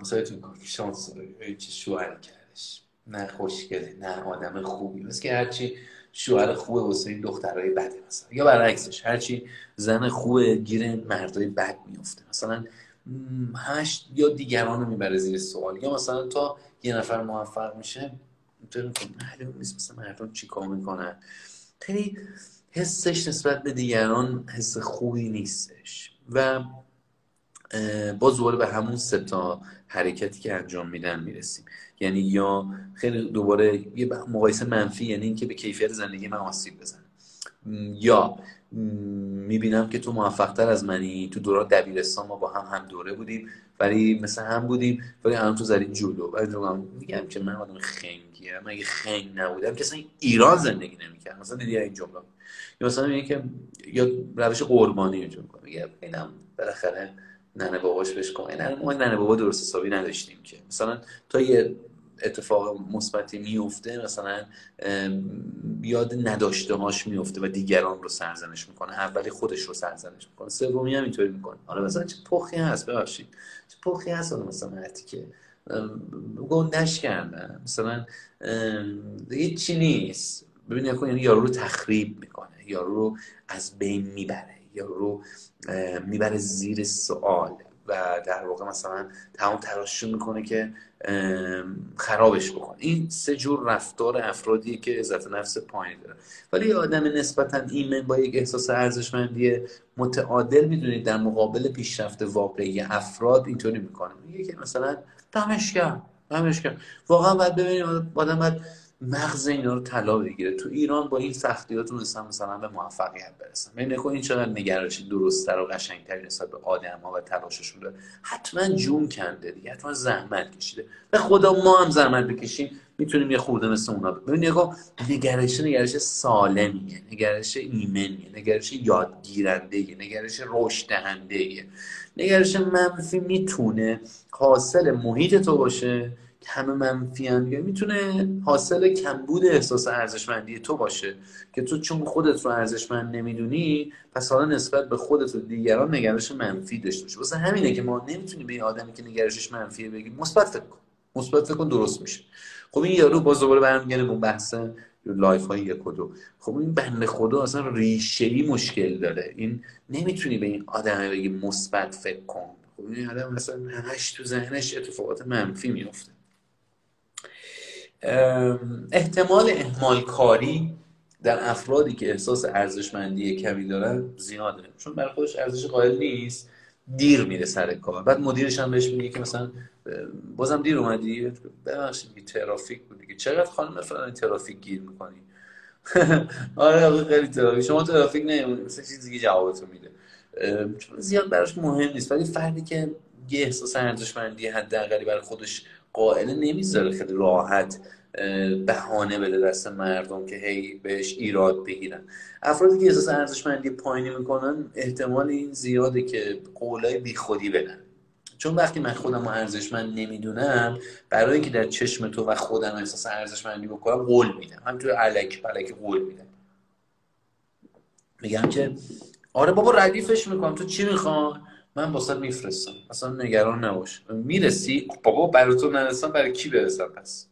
مثلا تو شانس چه شوهر کردش. نه خوشگله نه آدم خوبی. مثل که هرچی شوهر خوبه واسه این دخترای بده مثلا. یا برعکسش هرچی زن خوبه گیر مردای بد میفته مثلا همش یا دیگران رو می‌بره زیر سوال. یا مثلا تا یه نفر موفق میشه معلوم نیست مثلا مردم چیکار می‌کنن. خیلی حسش نسبت به دیگران حس خوبی نیستش. و باز دوباره به همون سه تا حرکتی که انجام میدن می‌رسیم. یعنی یا خیلی دوباره یه مقایسه منفی یعنی اینکه به کیفیت زندگی من آسیب بزن یا می‌بینم که تو موفقتر از منی تو دوران دبیرستان ما با هم هم دوره بودیم ولی مثل هم بودیم ولی الان تو زدی جلو. ولی میگم که من آدم خنگیه من اگه خنگ نبودم که اصلا ایران زندگی نمی‌کردم مثلا دیدی این جمله. یا مثلا میگه که یا روش قربانی میگه اینم بالاخره ننه باباش بهش کمک ننه. ما ننه بابا درست حسابی نداشتیم که. مثلا تا یه اتفاق مثبتی میفته مثلا یاد نداشته هاش میفته و دیگران رو سرزنش می‌کنه. اولی خودش رو سرزنش می‌کنه. سومی هم اینطوری می‌کنه. حالا مثلا چه پخی هست؟ ببخشید. چه پخی هست حالا مثلا حتی که؟ گندش کردن مثلا دیگه چی نیست؟ ببینید یعنی یارو رو تخریب می‌کنه. یارو رو از بین می‌بره. یا رو می‌بره زیر سوال و در واقع مثلا تمام تلاش می‌کنه که خرابش بکنه. این سه جور رفتار افرادیه که عزت نفس پایین داره. ولی آدم نسبتا ایمن با یک احساس ارزشمندی متعادل می‌دونید در مقابل پیشرفت واقعی افراد اینطوری می‌کنه. میگه که مثلا دمش کرد واقعا باید ببینید آدم باید مغز اینا رو طلا بگیره. تو ایران با این سختیات تونستن مثلا به موفقیت برسن. ببین نکن این چقدر نگرشی درستتر و قشنگتر نسبت به آدم ها و تلاششون داره. حتما جون کنده دیگه. حتما زحمت کشیده. به خدا ما هم زحمت بکشیم می‌تونیم یه خورده مثل اونا ببین نگاه نگرش نگرش سالمیه نگرش ایمنیه نگرش یادگیرنده نگرش رشد دهنده نگرش منفی می‌تونه حاصل محیط تو باشه. همه منفی هم می‌تونه حاصل کمبود احساس ارزشمندی تو باشه که تو چون خودت رو ارزشمند نمی‌دونی پس حالا نسبت به خودت و دیگران نگرش منفی داشته باشه. واسه همینه که ما نمی‌تونیم به این آدمی که نگرشش منفیه بگیم مثبت فکر کن. مثبت فکر کن درست میشه. خب این یارو باز دوباره برمیگرده به بحث لایو های یک و دو. خب این بنده خدا اصلا ریشه ای مشکل داره. این نمی‌تونی به این آدم بگی مثبت فکر کن. خب این آدم مثلا همش تو ذهنش اتفاقات منفی میفته احتمال اهمال کاری در افرادی که احساس ارزشمندی کمی دارن زیاده. چون برای خودش ارزش قائل نیست دیر میره سر کار. بعد مدیرش هم بهش میگه که مثلا بازم دیر اومدی؟ ببخشید ترافیک بود دیگه. چقدر خانم فلان ترافیک گیر می‌کنی؟ آره خیلی ترافیک. شما ترافیک نمیمونی مثلا چیزی دیگه جوابتو میده. چون زیاد براش مهم نیست. ولی فردی که یه احساس ارزشمندی حداقلی برای خودش قائل نمی‌ذاره خیلی راحت بهانه بده دست مردم که هی بهش ایراد بگیرن. افرادی که احساس ارزشمندی پایینی می‌کنن احتمال این زیاده که قولای بیخودی بدن. چون وقتی من خودم رو ارزشمند نمی‌دونم برای اینکه در چشم تو و خودم احساس ارزشمندی بکنم قول میدم. همینطور علکی پلکی قول میدم. میگم که آره بابا ردیفش می‌کنم. تو چی می‌خوای؟ من واسه میفرستم. اصلا نگران نباش. می‌رسی؟ بابا برای تو نرسم برای کی برسم؟ پس.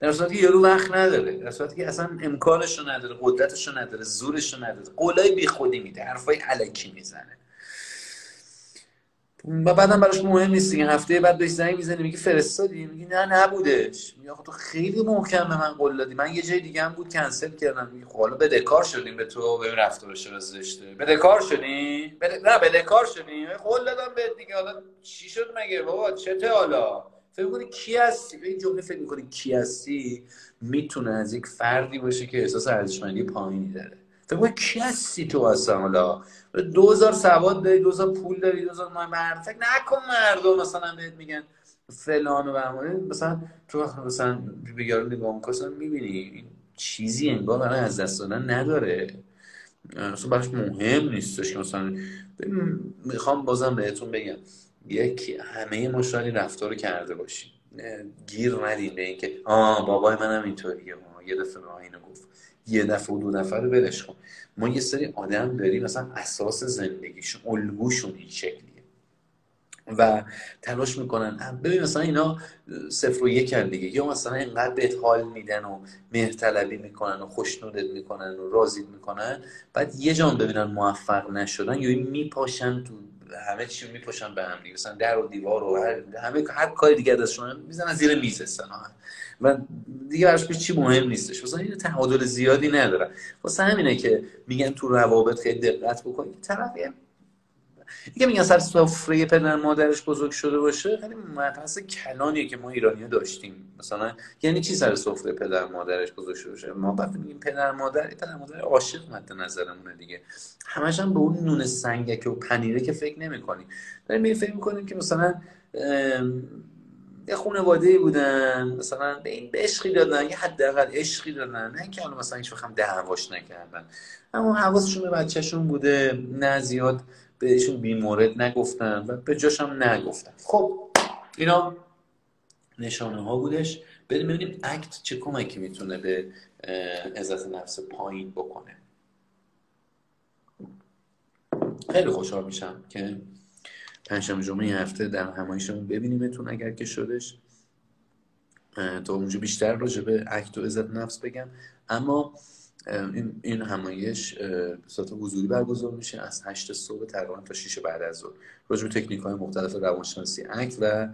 در صورتی که یارو وقت نداره در صورتی که اصلا امکانش رو نداره قدرتش رو نداره زورش رو نداره قولای بی خودی میده حرفای علکی می‌زنه. و بعدم براش مهم نیست دیگه هفته بعد بهش زنگ می‌زنی میگه فرستادی؟ میگه نه نبودش. میگه تو خیلی محکم به من قول دادی. من یه جای دیگه هم بود کنسل کردم. میگه خب حالا بدهکار شدیم به تو به رفتارش رو زشته. بدهکار شدی؟ بده... نه بدهکار شدیم. قول دادم به دیگه. حالا چی شد مگه؟ بابا چته حالا؟ فکر می‌کنی کی هستی؟ به این جمله فکر می‌کنی کی هستی؟ می‌تونه از یک فردی باشه که احساس ارزشمندی پایینی داره. فکر می‌کنی کی هستی تو اصلا؟ حالا دوزار سواد داری دوزار پول داری دوزار مرد. فکر نکن مردم مثلا بهت میگن فلان و بهمانه مثلا تو مثلا به یارو نگاه می‌کنی می‌بینی چیزی انگار برای از دست دادن نداره. اصلا براش مهم نیستش که مثلا می‌خوام بازم بهتون بگم. یک همه ما شاید رفتار کرده باشیم گیر ندیم به اینکه آه بابای منم اینطوریه. یه دفعه به اینو گفت. یه دفعه و دو نفر رو کن. ما یه سری آدم داریم مثلا اساس زندگیشون الگوشون این شکلیه. و تلاش می‌کنن ببین مثلا اینا صفر و یک دیگه. یا مثلا اینقدر بهت حال میدن و مهرطلبی می‌کنن و خوشنودت می‌کنن و راضیت می‌کنن. بعد یه جان ببینن موفق نشدن یا میپاشن تو همه چی میپاشن به هم دیگه. مثلا در و دیوار و هر همه هر کاری دیگه دستشون می‌زنن زیر میز هستن و دیگه براش چی مهم نیستش. مثلا این تعادل زیادی نداره. واسه همینه که میگن تو روابط خیلی دقت بکنید طرف دیگه میگن سر سفره پدر مادرش بزرگ شده باشه خیلی مبحث کلانیه که ما ایرانی داشتیم. مثلا یعنی چی سر سفره پدر مادرش بزرگ شده باشه؟ ما وقتی میگیم پدر مادر پدر مادر عاشق مد نظرمونه دیگه. همش هم به اون نون سنگک و پنیره که فکر نمی‌کنیم داریم فکر می‌کنیم که مثلا یه خانواده بودن مثلا به این عشقی دادن یه حداقل عشقی دادن. نه که حالا مثلا هیچ هم دعواش نکردن. اما حواسشون به بچهشون بوده نه زیاد. بهشون بیمورد نگفتن و به جاشم نگفتن. خب اینا نشانه ها بودش. بریم ببینیم اکت چه کمکی می‌تونه به عزت نفس پایین بکنه. خیلی خوشحال میشم که پنجشنبه جمعه هفته در همایشمون ببینیمتون اگر که شدش. تا اونجا بیشتر راجع به اکت و عزت نفس بگم. اما این, این همایش صورت حضوری برگزار میشه. از 8 صبح تقریبا تا 6 بعد از ظهر. راجع به تکنیک های مختلف روانشناسی اکت و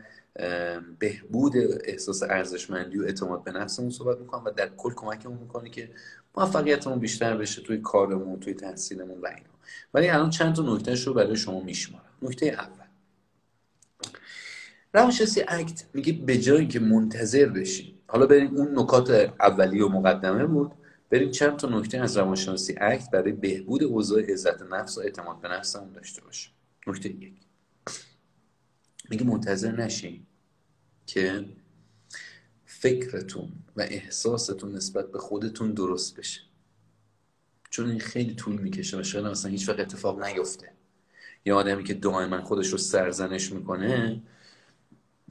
بهبود احساس ارزشمندی و اعتماد به نفسمون صحبت می‌کنم و در کل کمکمون می‌کنه که موفقیتمون بیشتر بشه توی کارمون توی تحصیلمون و اینا. ولی الان چند تا نکتهش رو برای شما میشمارم. نکته اول. روانشناسی اکت میگه به جایی که منتظر بشیم. حالا بریم اون نکات اولی و مقدمه بود. بریم چند تا نکته از روانشناسی اکت برای بهبود اوضاع عزت نفس و اعتماد به نفسمون داشته باشیم. نکته یک. میگه منتظر نشین که فکرتون و احساستون نسبت به خودتون درست بشه. چون این خیلی طول می‌کشه و شاید مثلا هیچ وقت اتفاق نیفته. یه آدمی که دائما خودش رو سرزنش می‌کنه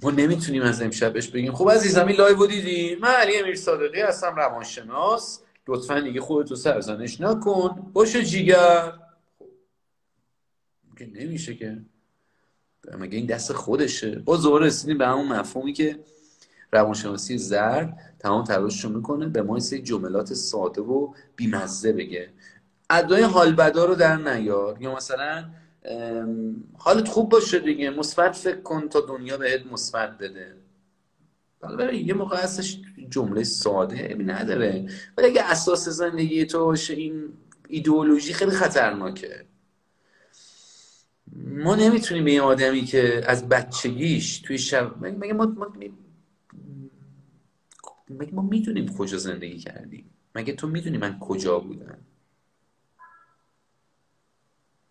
ما نمی‌تونیم از امشبش بگیم خب عزیزم این لایو دیدی؟ من علی امیر صادقی هستم روانشناس. لطفا دیگه خودتو سرزنش نکن. باشه جیگر. خب. نمیشه که؟ مگه این دست خودشه؟ باز رسیدیم به همون مفهومی که روانشناسی زرد تمام تلاششو می‌کنه به ما یک جملات ساده و بیمزه بگه. ادای حال بدا رو در نیار. یا مثلا حالت خوب باشه دیگه. مثبت فکر کن تا دنیا بهت مثبت بده. حالا یه موقع هستش جمله ساده نداره. ولی اگه اساس زندگی تو باشه این ایدئولوژی خیلی خطرناکه. ما نمی‌تونیم به این آدمی که از بچگیش توی شب مگه ما مگه ما می‌دونیم کجا زندگی کردیم؟ مگه تو می‌دونی من کجا بودم؟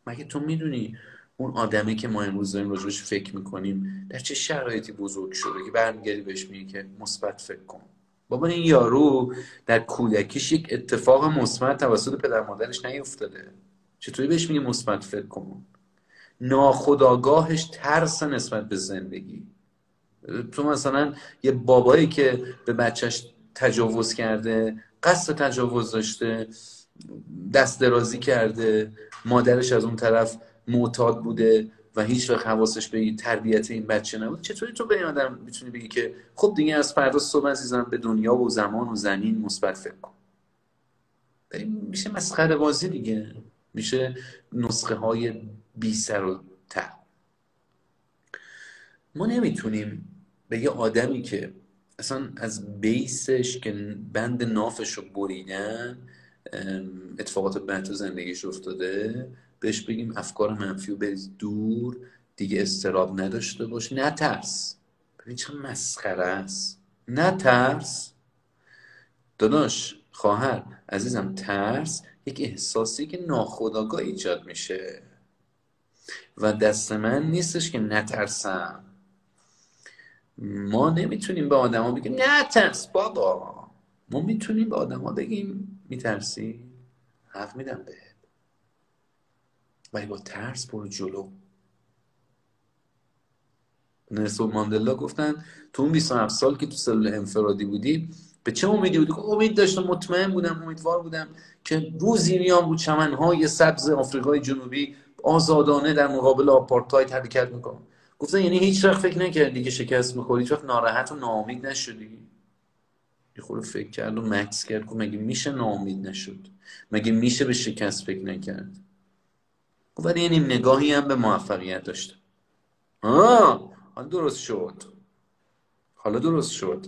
مگه تو می‌دونی اون آدمی که ما امروز داریم راجبش فکر می‌کنیم در چه شرایطی بزرگ شده که برمیگردی بهش میگه که مثبت فکر کن. بابا این یارو در کودکیش یک اتفاق مثبت توسط پدر مادرش نیفتاده. چطوری بهش میگه مثبت فکر کن؟ ناخداگاهش ترس نسبت به زندگی. تو مثلا یه بابایی که به بچهش تجاوز کرده قصد تجاوز داشته دست درازی کرده مادرش از اون طرف معتاد بوده و هیچ وقت حواسش به تربیت این بچه نبود. چطوری تو به این آدم می‌تونی بگی که خب دیگه از فردا صبح عزیزم به دنیا و زمان و زمین مثبت فکر کن؟ میشه مسخره بازی دیگه. میشه نسخه های بی سر و ته. ما نمی‌تونیم به یه آدمی که اصلا از بیسش که بند نافش رو بریدن اتفاقات بد تو زندگیش افتاده بهش بگیم افکار منفی و بریز دور دیگه استراب نداشته باش. نترس ببین چه مسخره است. نترس داداش خواهر عزیزم ترس یک احساسی که ناخودآگاه ایجاد میشه. و دست من نیستش که نترسم. ما نمی‌تونیم به آدما بگیم نترس بابا. ما می‌تونیم به آدما بگیم میترسی؟ حق میدم بهت. ولی با ترس برو جلو. نلسون ماندلا گفتن تو اون 27 سال که تو سلول انفرادی بودی به چه امیدی بودی؟ امید داشتم مطمئن بودم امیدوار بودم که روزی میام رو چمنهای سبز آفریقای جنوبی آزادانه در مقابل آپارتاید حرکت می‌کنم. گفتن یعنی هیچ وقت فکر نکردی که شکست می‌خوری؟ هیچ وقت ناراحت و ناامید نشدی؟ یه خورده فکر کرد و مکس کرد مگه میشه ناامید نشد؟ مگه میشه به شکست فکر نکرد؟ ولی این نگاهی هم به موفقیت داشته آه حالا درست شد. حالا درست شد.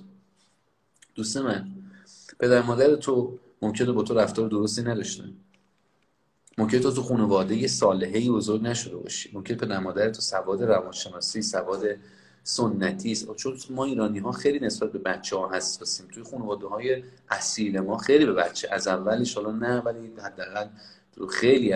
دوست من پدر مادر تو ممکنه با تو رفتار درستی نداشتن ممکنه تو تو خانواده یه صالحه بزرگ نشده باشی. ممکن پدر مادر تو سواد روانشناسی سواد سنتی چون ما ایرانی ها خیلی نسبت به بچه ها حساسیم. توی خانواده های اصیل ما خیلی به بچه از اولش حالا نه ولی حداقل خیلی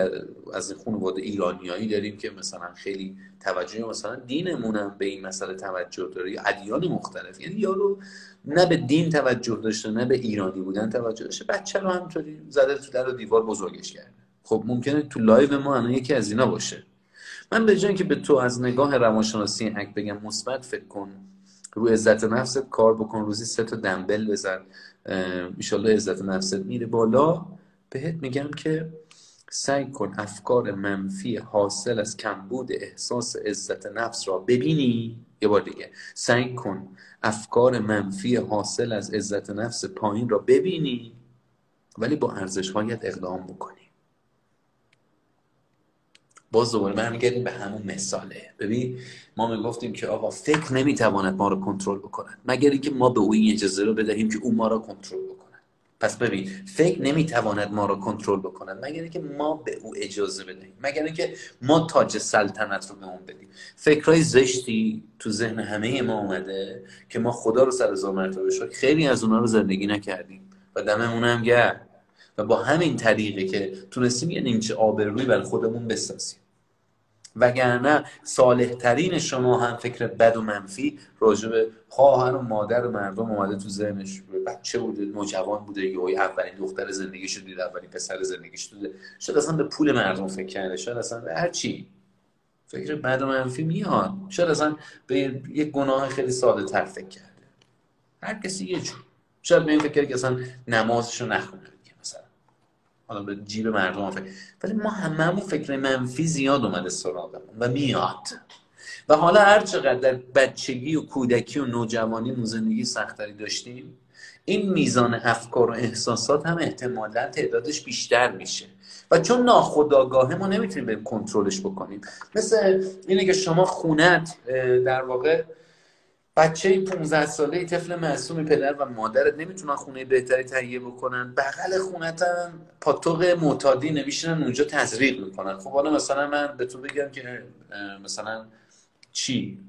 از خانواده ایرانیایی داریم که مثلا خیلی توجه مثلا دینمون هم به این مسئله توجه داره یا ادیان مختلف. یعنی یارو نه به دین توجه داشته نه به ایرانی بودن توجه داشته. بچه رو همینطوری زده تو در دیوار بزرگش کرده. خب ممکنه تو لایو ما الان یکی از اینا باشه. من به جای که به تو از نگاه روانشناسی ACT بگم مثبت فکر کن. رو عزت نفست کار بکن روزی سه تا دنبل بزن. ان عزت نفست میره بالا. بهت میگم که سعی کن افکار منفی حاصل از کمبود احساس عزت نفس را ببینی. یه بار دیگه. سعی کن افکار منفی حاصل از عزت نفس پایین را ببینی ولی با ارزش هایت اقدام بکنی. باز دوباره برمیگردیم به همون مثاله. ببین ما می‌گفتیم که آقا فکر نمی‌تواند ما رو کنترل بکنه مگر اینکه ما به او این اجازه رو بدهیم که او ما رو کنترل بکنه پس ببین فکر نمی‌تواند ما رو کنترل بکند. مگر اینکه ما به او اجازه بدهیم. مگر اینکه ما تاج سلطنت رو به اون بدیم. فکرهای زشتی تو ذهن همه ما اومده که ما خدا رو سر هزار مرتبه شد خیلی از اونها رو زندگی نکردیم. و دممون هم گرد و با همین طریقه که تونستیم یه نیمچه آبروی بر خودمون بسازیم. وگرنه صالح ترین شما هم فکر بد و منفی راجع به خواهر و مادر و مردم اومده تو ذهنش. بچه بوده نوجوان بوده یا اولین دختر زندگیش رو دیده اولین پسر زندگیش دیده. شاید اصلا به پول مردم فکر کرده شاید اصلا به هر چی. فکر بد و منفی میاد. شاید اصلا به یک گناه خیلی ساده تر فکر کرده. هر کسی یه جور. شاید به این فکر که اصلا نمازشو نخونه. حالا به جیب مردم فکر ولی ما هممون فکر منفی زیاد اومده سراغمون و میاد. و حالا هر چقدر در بچگی و کودکی و نوجوانی و زندگی سختری داشتیم این میزان افکار و احساسات هم احتمالا تعدادش بیشتر میشه. و چون ناخداگاهه ما نمی‌تونیم به کنترلش بکنیم. مثل اینه که شما خونت در واقع بچه 15 ساله طفل معصومی پدر و مادرت نمی‌تونن خونه بهتری تهیه بکنن. بغل خونتن پاتوق معتادی نمیشنن اونجا تزریق می‌کنن. خب حالا مثلا من به تو بگم که مثلا چی؟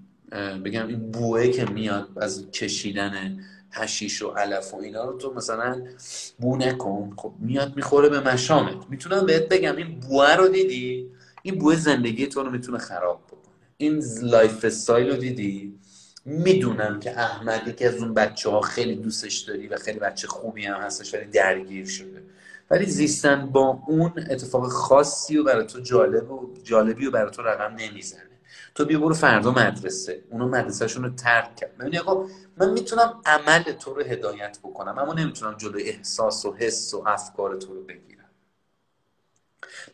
بگم این بوه که میاد از کشیدن حشیش و علف و اینا رو تو مثلا بو نکن. خب میاد می‌خوره به مشامت. می‌تونم بهت بگم این بوه رو دیدی؟ این بوه زندگی تو رو می‌تونه خراب بکنه. این lifestyle رو دیدی؟ می‌دونم که احمد یکی از اون بچه ها خیلی دوستش داری و خیلی بچه خوبی هم هستش ولی درگیر شده. ولی زیستن با اون اتفاق خاصی و برای تو جالب و جالبی و برای تو رقم نمی‌زنه. تو بیا برو فردا مدرسه. اونو مدرسهشون رو ترک کرد ببینی آقا من می‌تونم عمل تو رو هدایت بکنم اما نمی‌تونم جلوی احساس و حس و افکار تو رو بگیرم.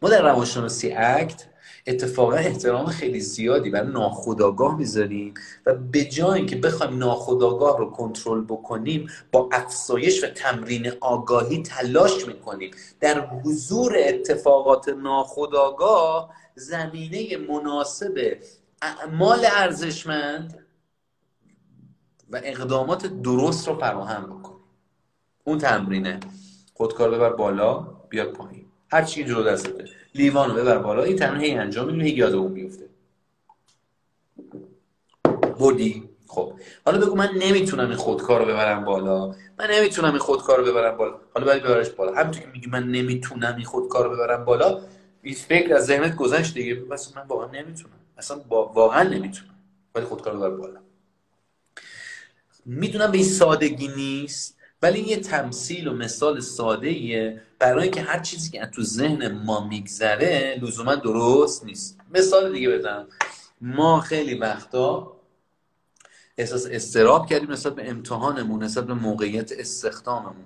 ما در روانشناسی اکت اتفاقا احترام خیلی زیادی برای ناخودآگاه می‌ذاریم و به جای اینکه بخوایم ناخودآگاه رو کنترل بکنیم با افزایش و تمرین آگاهی تلاش می‌کنیم. در حضور اتفاقات ناخودآگاه زمینه مناسب اعمال ارزشمند و اقدامات درست رو فراهم بکنیم. اون تمرینه. خودکار ببر بالا بیاد پایین. هر چی جلو دستته. لیوان رو ببر بالا این تمرین هی انجام میدیم هی یاد اون میفته بودی خب. حالا بگو من نمی‌تونم این خودکار رو ببرم بالا. من نمی‌تونم این خودکار رو ببرم بالا. حالا باید ببرش بالا. همونطور که میگی من نمی‌تونم این خودکار رو ببرم بالا این فکر از ذهنت گذشت دیگه. بس من واقعا نمی‌تونم. اصلا واقعا نمی‌تونم. باید خودکار رو ببر بالا. می‌دونم به این سادگی نیست. ولی یه تمثیل و مثال ساده ایه برای اینکه هر چیزی که تو ذهن ما میگذره لزوما درست نیست. مثال دیگه بزنم. ما خیلی وقتا احساس استراب کردیم نسبت به امتحانمون نسبت به موقعیت استخداممون.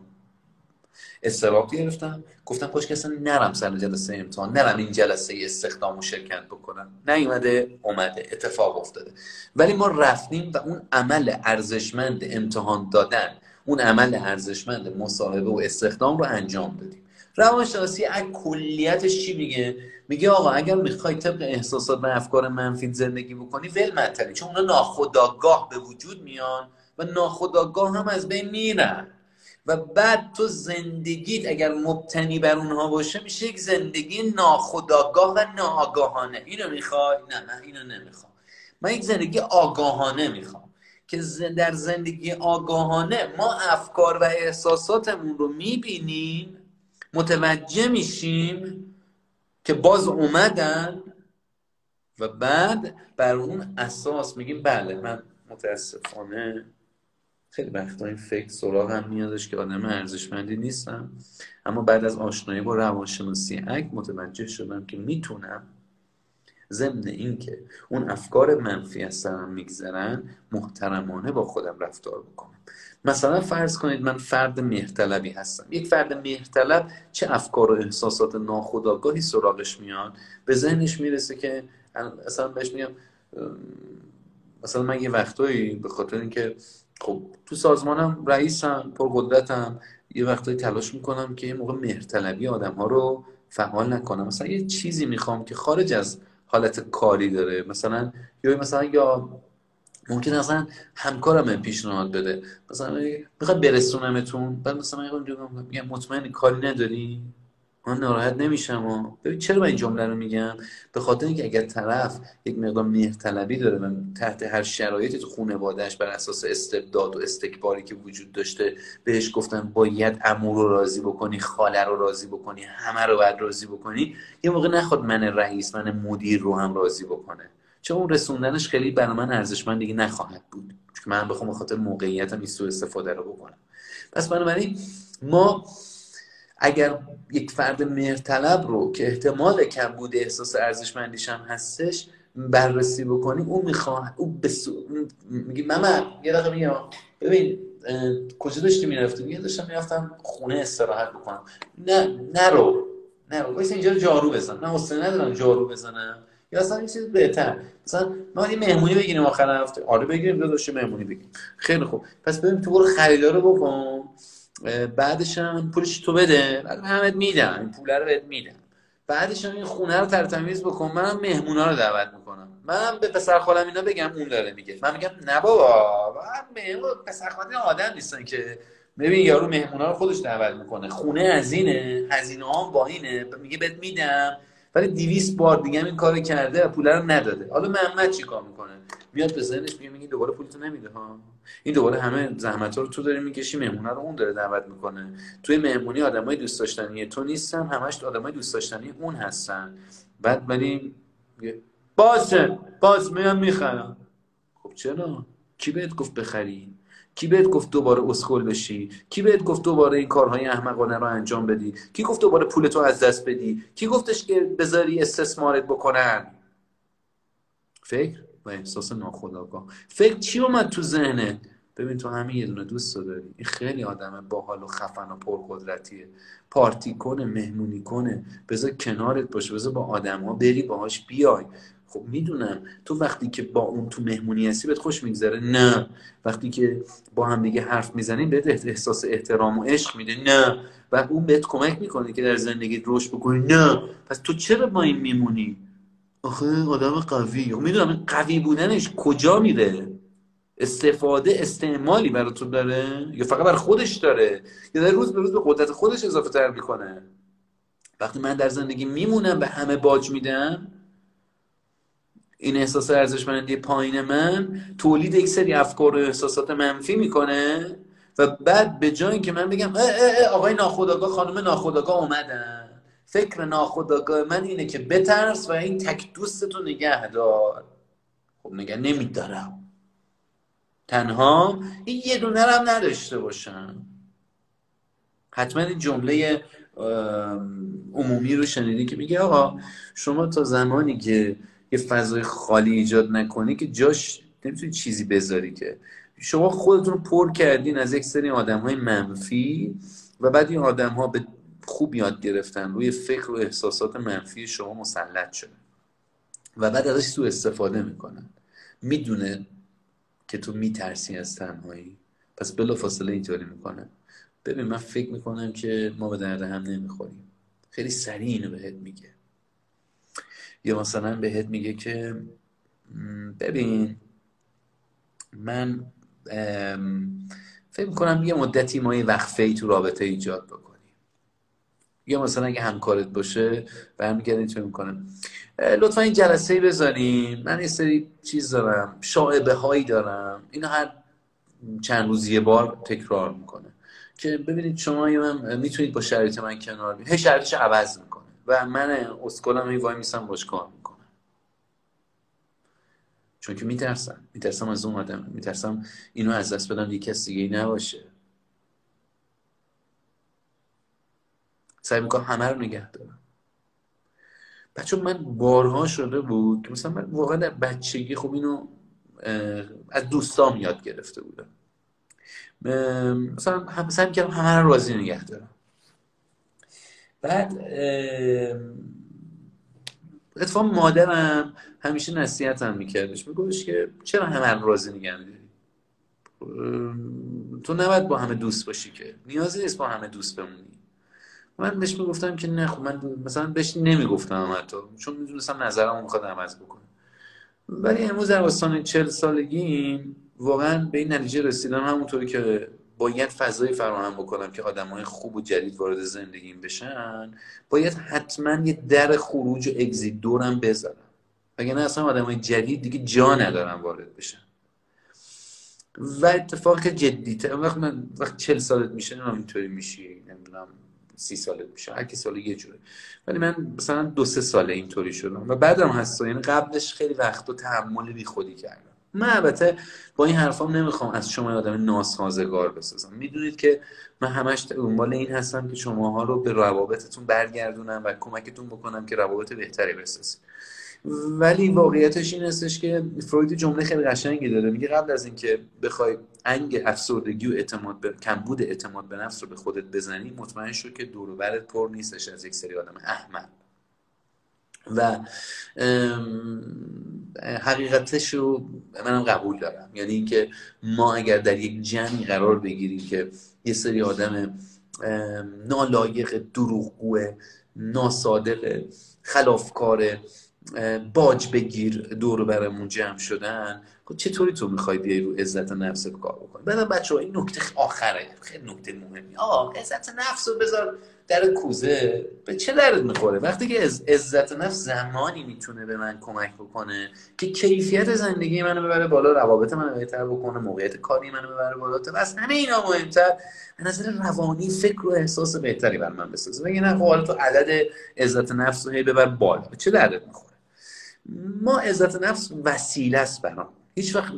استراب گرفتم. گفتم کاش اصلا نرم سر جلسه امتحان نرم این جلسه استخدام و شرکت بکنم. نیومده اومده اتفاق افتاده. ولی ما رفتیم و اون عمل ارزشمند امتحان دادن اون عمل ارزشمند مصاحبه و استخدام رو انجام دادیم. روانشناسی از کلیتش چی میگه؟ میگه آقا اگر می‌خوای طبق احساسات و افکار منفی زندگی بکنی ول منطقی چون اونا ناخداگاه به وجود میان و ناخداگاه هم از بین میرن. و بعد تو زندگیت اگر مبتنی بر اونها باشه میشه یک زندگی ناخداگاه و ناآگاهانه. اینو می‌خوای؟ نه من اینو نمی‌خوام. من یک زندگی آگاهانه می‌خوام. که در زندگی آگاهانه ما افکار و احساساتمون رو می‌بینیم متوجه میشیم که باز اومدن و بعد بر اون اساس میگیم بله من متاسفانه خیلی وقتا این فکر سراغم میادش که آدم ارزشمندی نیستم. اما بعد از آشنایی با روانشناسی اک متوجه شدم که می‌تونم ضمن اینکه اون افکار منفی از سرم میگذرن محترمانه با خودم رفتار بکنم. مثلا فرض کنید من فرد مهرطلبی هستم. یک فرد مهرطلب چه افکار و احساسات ناخودآگاهی سراغش میاد؟ به ذهنش می‌رسه که مثلا بهش میگم مثلا من یه وقتایی به خاطر اینکه خب تو سازمانم رئیسم پرقدرتم یه وقتایی تلاش می‌کنم که یه موقع مهرطلبی آدم ها رو فعال نکنم. مثلا یه چیزی می‌خوام که خارج از حالت کاری داره. مثلا یا مثلا یا ممکن اصلا همکارم پیشنهاد بده. مثلا می‌خواد برسونمتون بعد مثلا میگم مطمئنی کاری نداری؟ من ناراحت نمیشم و ببین چرا من این جمله رو میگم به خاطر اینکه اگر طرف یک مقدار مهرطلبی داره و تحت هر شرایطی تو خانواده‌اش بر اساس استبداد و استکباری که وجود داشته بهش گفتن باید امور رو راضی بکنی خاله رو راضی بکنی همه رو باید راضی بکنی یه موقع نخواد من رئیس من مدیر رو هم راضی بکنه. چون اون رسوندنش خیلی برای من ارزشمند دیگه نخواهد بود. چون من بخوام به خاطر موقعیتم این سوء استفاده رو بکنم. پس بنابراین ما اگر یک فرد مهرطلب رو که احتمال کم بوده احساس ارزشمندیش هم هستش بررسی بکنیم او می‌خواد او بسو... میگه ماما یه دقیقه میگم. ببین کجا داشتی می‌رفتی؟ میگه داشتم می‌رفتم خونه استراحت بکنم. نه نرو. نرو. وایس اینجا جارو بزن. من حوصله ندارم جارو بزنم. یا اصلا این چیز بهتر. مثلا ما یه مهمونی بگیریم آخر هفته. آره بگیریم داداش مهمونی بگیریم. خیلی خوب. پس ببین تو برو خریدارو بکن. بعدش هم پولش تو بده. بعد همت میدم این پول رو بهت میدم بعدش هم این خونه رو ترتمیز بکن. منم مهمونا رو دعوت می‌کنم. منم به پسر خالم اینا بگم اون داره میگه. من میگم نه بابا. مهمون پسر خالم آدم نیستن که. ببین یارو مهمونا رو خودش دعوت می‌کنه. خونه از اینه هزینه. هم با اینه. میگه بهت میدم. ولی 200 بار دیگه این کارو کرده و پول رو نداده. حالا محمد چیکار می‌کنه؟ میاد به ذهنش میگه میگه دوباره پولتو نمیده ها. این دوباره همه زحمت رو تو داری می‌کشی مهمونه رو اون داره دعوت می‌کنه. توی مهمونی آدمای دوست داشتنی تو نیستن همش آدمای دوست داشتنی اون هستن. بعد ولی بازه باز میام می‌خرم. خب چرا؟ کی بهت گفت بخری؟ کی بهت گفت دوباره اسکل بشی؟ کی بهت گفت دوباره این کارهای احمقانه رو انجام بدی؟ کی گفت دوباره پولتو از دست بدی؟ کی گفتش که بذاری استثمارت بکنن؟ فکر؟ و احساس ناخودآگاه. فکر چی اومد تو ذهنت؟ ببین تو همین یه دونه دوست داری. این خیلی آدم باحال و خفن و پرقدرتیه. پارتی کنه مهمونی کنه. بذار کنارت باشه. بذار با آدم ها بری باهاش بیای. خب می‌دونم. تو وقتی که با اون تو مهمونی هستی بهت خوش میگذره. نه. وقتی که با هم دیگه حرف می‌زنیم بهت احساس احترام و عشق میده. نه. و اون بهت کمک می‌کنه که در زندگی رشد بکنی. نه. پس تو چرا با این میمونی؟ آخه آدم قوی. خب می‌دونم قوی بودنش کجا میره؟ استفاده استعمالی براتون داره؟ یا فقط بر خودش داره؟ یا در روز به روز به قدرت خودش اضافه تر می‌کنه؟ وقتی من در زندگی میمونم به همه باج میدم این احساس ارزشمندی پایین من تولید یک سری افکار و احساسات منفی می‌کنه و بعد به جای که من بگم اه اه آقای ناخداگاه خانم ناخداگاه اومدن. فکر ناخداگاه من اینه که بترس و این تک دوستتو نگه دار. خب نگه نمیدارم. تنها این یه دونه هم نداشته باشم. حتما این جمله عمومی رو شنیدی که میگه آقا شما تا زمانی که یه فضای خالی ایجاد نکنی که جاش نمی‌تونی چیزی بذاری که. شما خودتون رو پر کردین از یک سری آدم های منفی و بعد این آدم ها به خوب یاد گرفتن. روی فکر و احساسات منفی شما مسلط شده و بعد ازش سو استفاده می‌کنن. می‌دونه که تو میترسی از تنهایی. پس بلا فاصله اینطوری می‌کنه ببین من فکر می‌کنم که ما به درد هم نمی‌خوریم. خیلی سریع اینو بهت میگه یا مثلا بهت میگه که ببین من فکر می‌کنم یه مدتی ما یه وقفه ای تو رابطه ایجاد بکنیم. یا مثلا اگه همکارت باشه برمیگردین چه می‌کنم؟ لطفا این جلسه ای بذاریم من یه سری چیز دارم شاعبه هایی دارم. اینو هر چند روز یه بار تکرار می‌کنه. که ببینید شما من می‌تونید با شرایط من کنار بیاید. هی شرایطش عوض می‌کنه. من اسکلم هی وای میسم باش کار می‌کنم چون که میترسم میترسم از اون آدم. میترسم اینو از دست بدم یکی کس دیگه نباشه. سعی می‌کنم همه رو نگه دارم. بچه من بارها شده بود که مثلا من واقعا در بچگی خب اینو از دوستام یاد گرفته بودم. مثلا سعی می‌کردم همه رو راضی نگه دارم. بعد اتفاق مادرم همیشه نصیحتم میکردش. میگوش که چرا همه راضی نگه تو نباید با همه دوست باشی که. نیازی نیست با همه دوست بمونی. من بهش می‌گفتم که نه خب من مثلا بهش نمی‌گفتم حتی چون می‌دونستم نظرم می‌خواد عوض بکنه. ولی امروز در آستان چل سالگی واقعا به این نتیجه رسیدم همونطوری که باید فضایی فراهم بکنم که آدم های خوب و جدید وارد زندگیم بشن باید حتما یه در خروج و اگزیت دورم بذارم. اگه نه اصلا آدم های جدید دیگه جا ندارم وارد بشن. و اتفاق جدی وقت من وقت چل سالت میشه نمیم اینطوری میشی نمی‌دونم سی سالت میشه هر کی سال یه جوره. ولی من مثلا دو سه ساله اینطوری شدم و بعدم هست یعنی قبلش خیلی وقت و تحمل بی خودی کردم. من البته با این حرفام نمی‌خوام از شما آدم ناسازگار بسازم. می‌دونید که من همش دنبال این هستم که شماها رو به روابطتون برگردونم و کمکتون بکنم که روابط بهتری بسازید. ولی واقعیتش این هستش که فروید جمله خیلی قشنگی داره. میگه قبل از اینکه بخوای انگ افسردگی و اعتماد به کمبود اعتماد به نفس رو به خودت بزنی مطمئن شو که دور و برت پر نیستش از یک سری آدم احمد و حقیقتش رو منم قبول دارم. یعنی اینکه ما اگر در یک جمعی قرار بگیریم که یه سری آدم نالایق دروغگو ناصادق خلافکار باج بگیر دور برمون جمع شدن خب چطوری تو می‌خوای بیای رو عزت نفس کار بکنی؟ بعد بچه این نکته آخره خیلی نکته مهمی. آه عزت نفس رو بذار در کوزه به چه درد می‌خوره؟ وقتی که عزت نفس زمانی می‌تونه به من کمک بکنه که کیفیت زندگی منو ببره بالا روابط منو بهتر بکنه موقعیت کاری منو ببره بالا تا بس همه اینا مهمتر. به نظر روانی فکر و احساس بهتری بر من بسازه. بگه نه خب تو عدد عزت نفس رو هی ببر بالا. چه دردت می‌خوره؟ ما عزت نفس وسیله است برام. هیچ وقت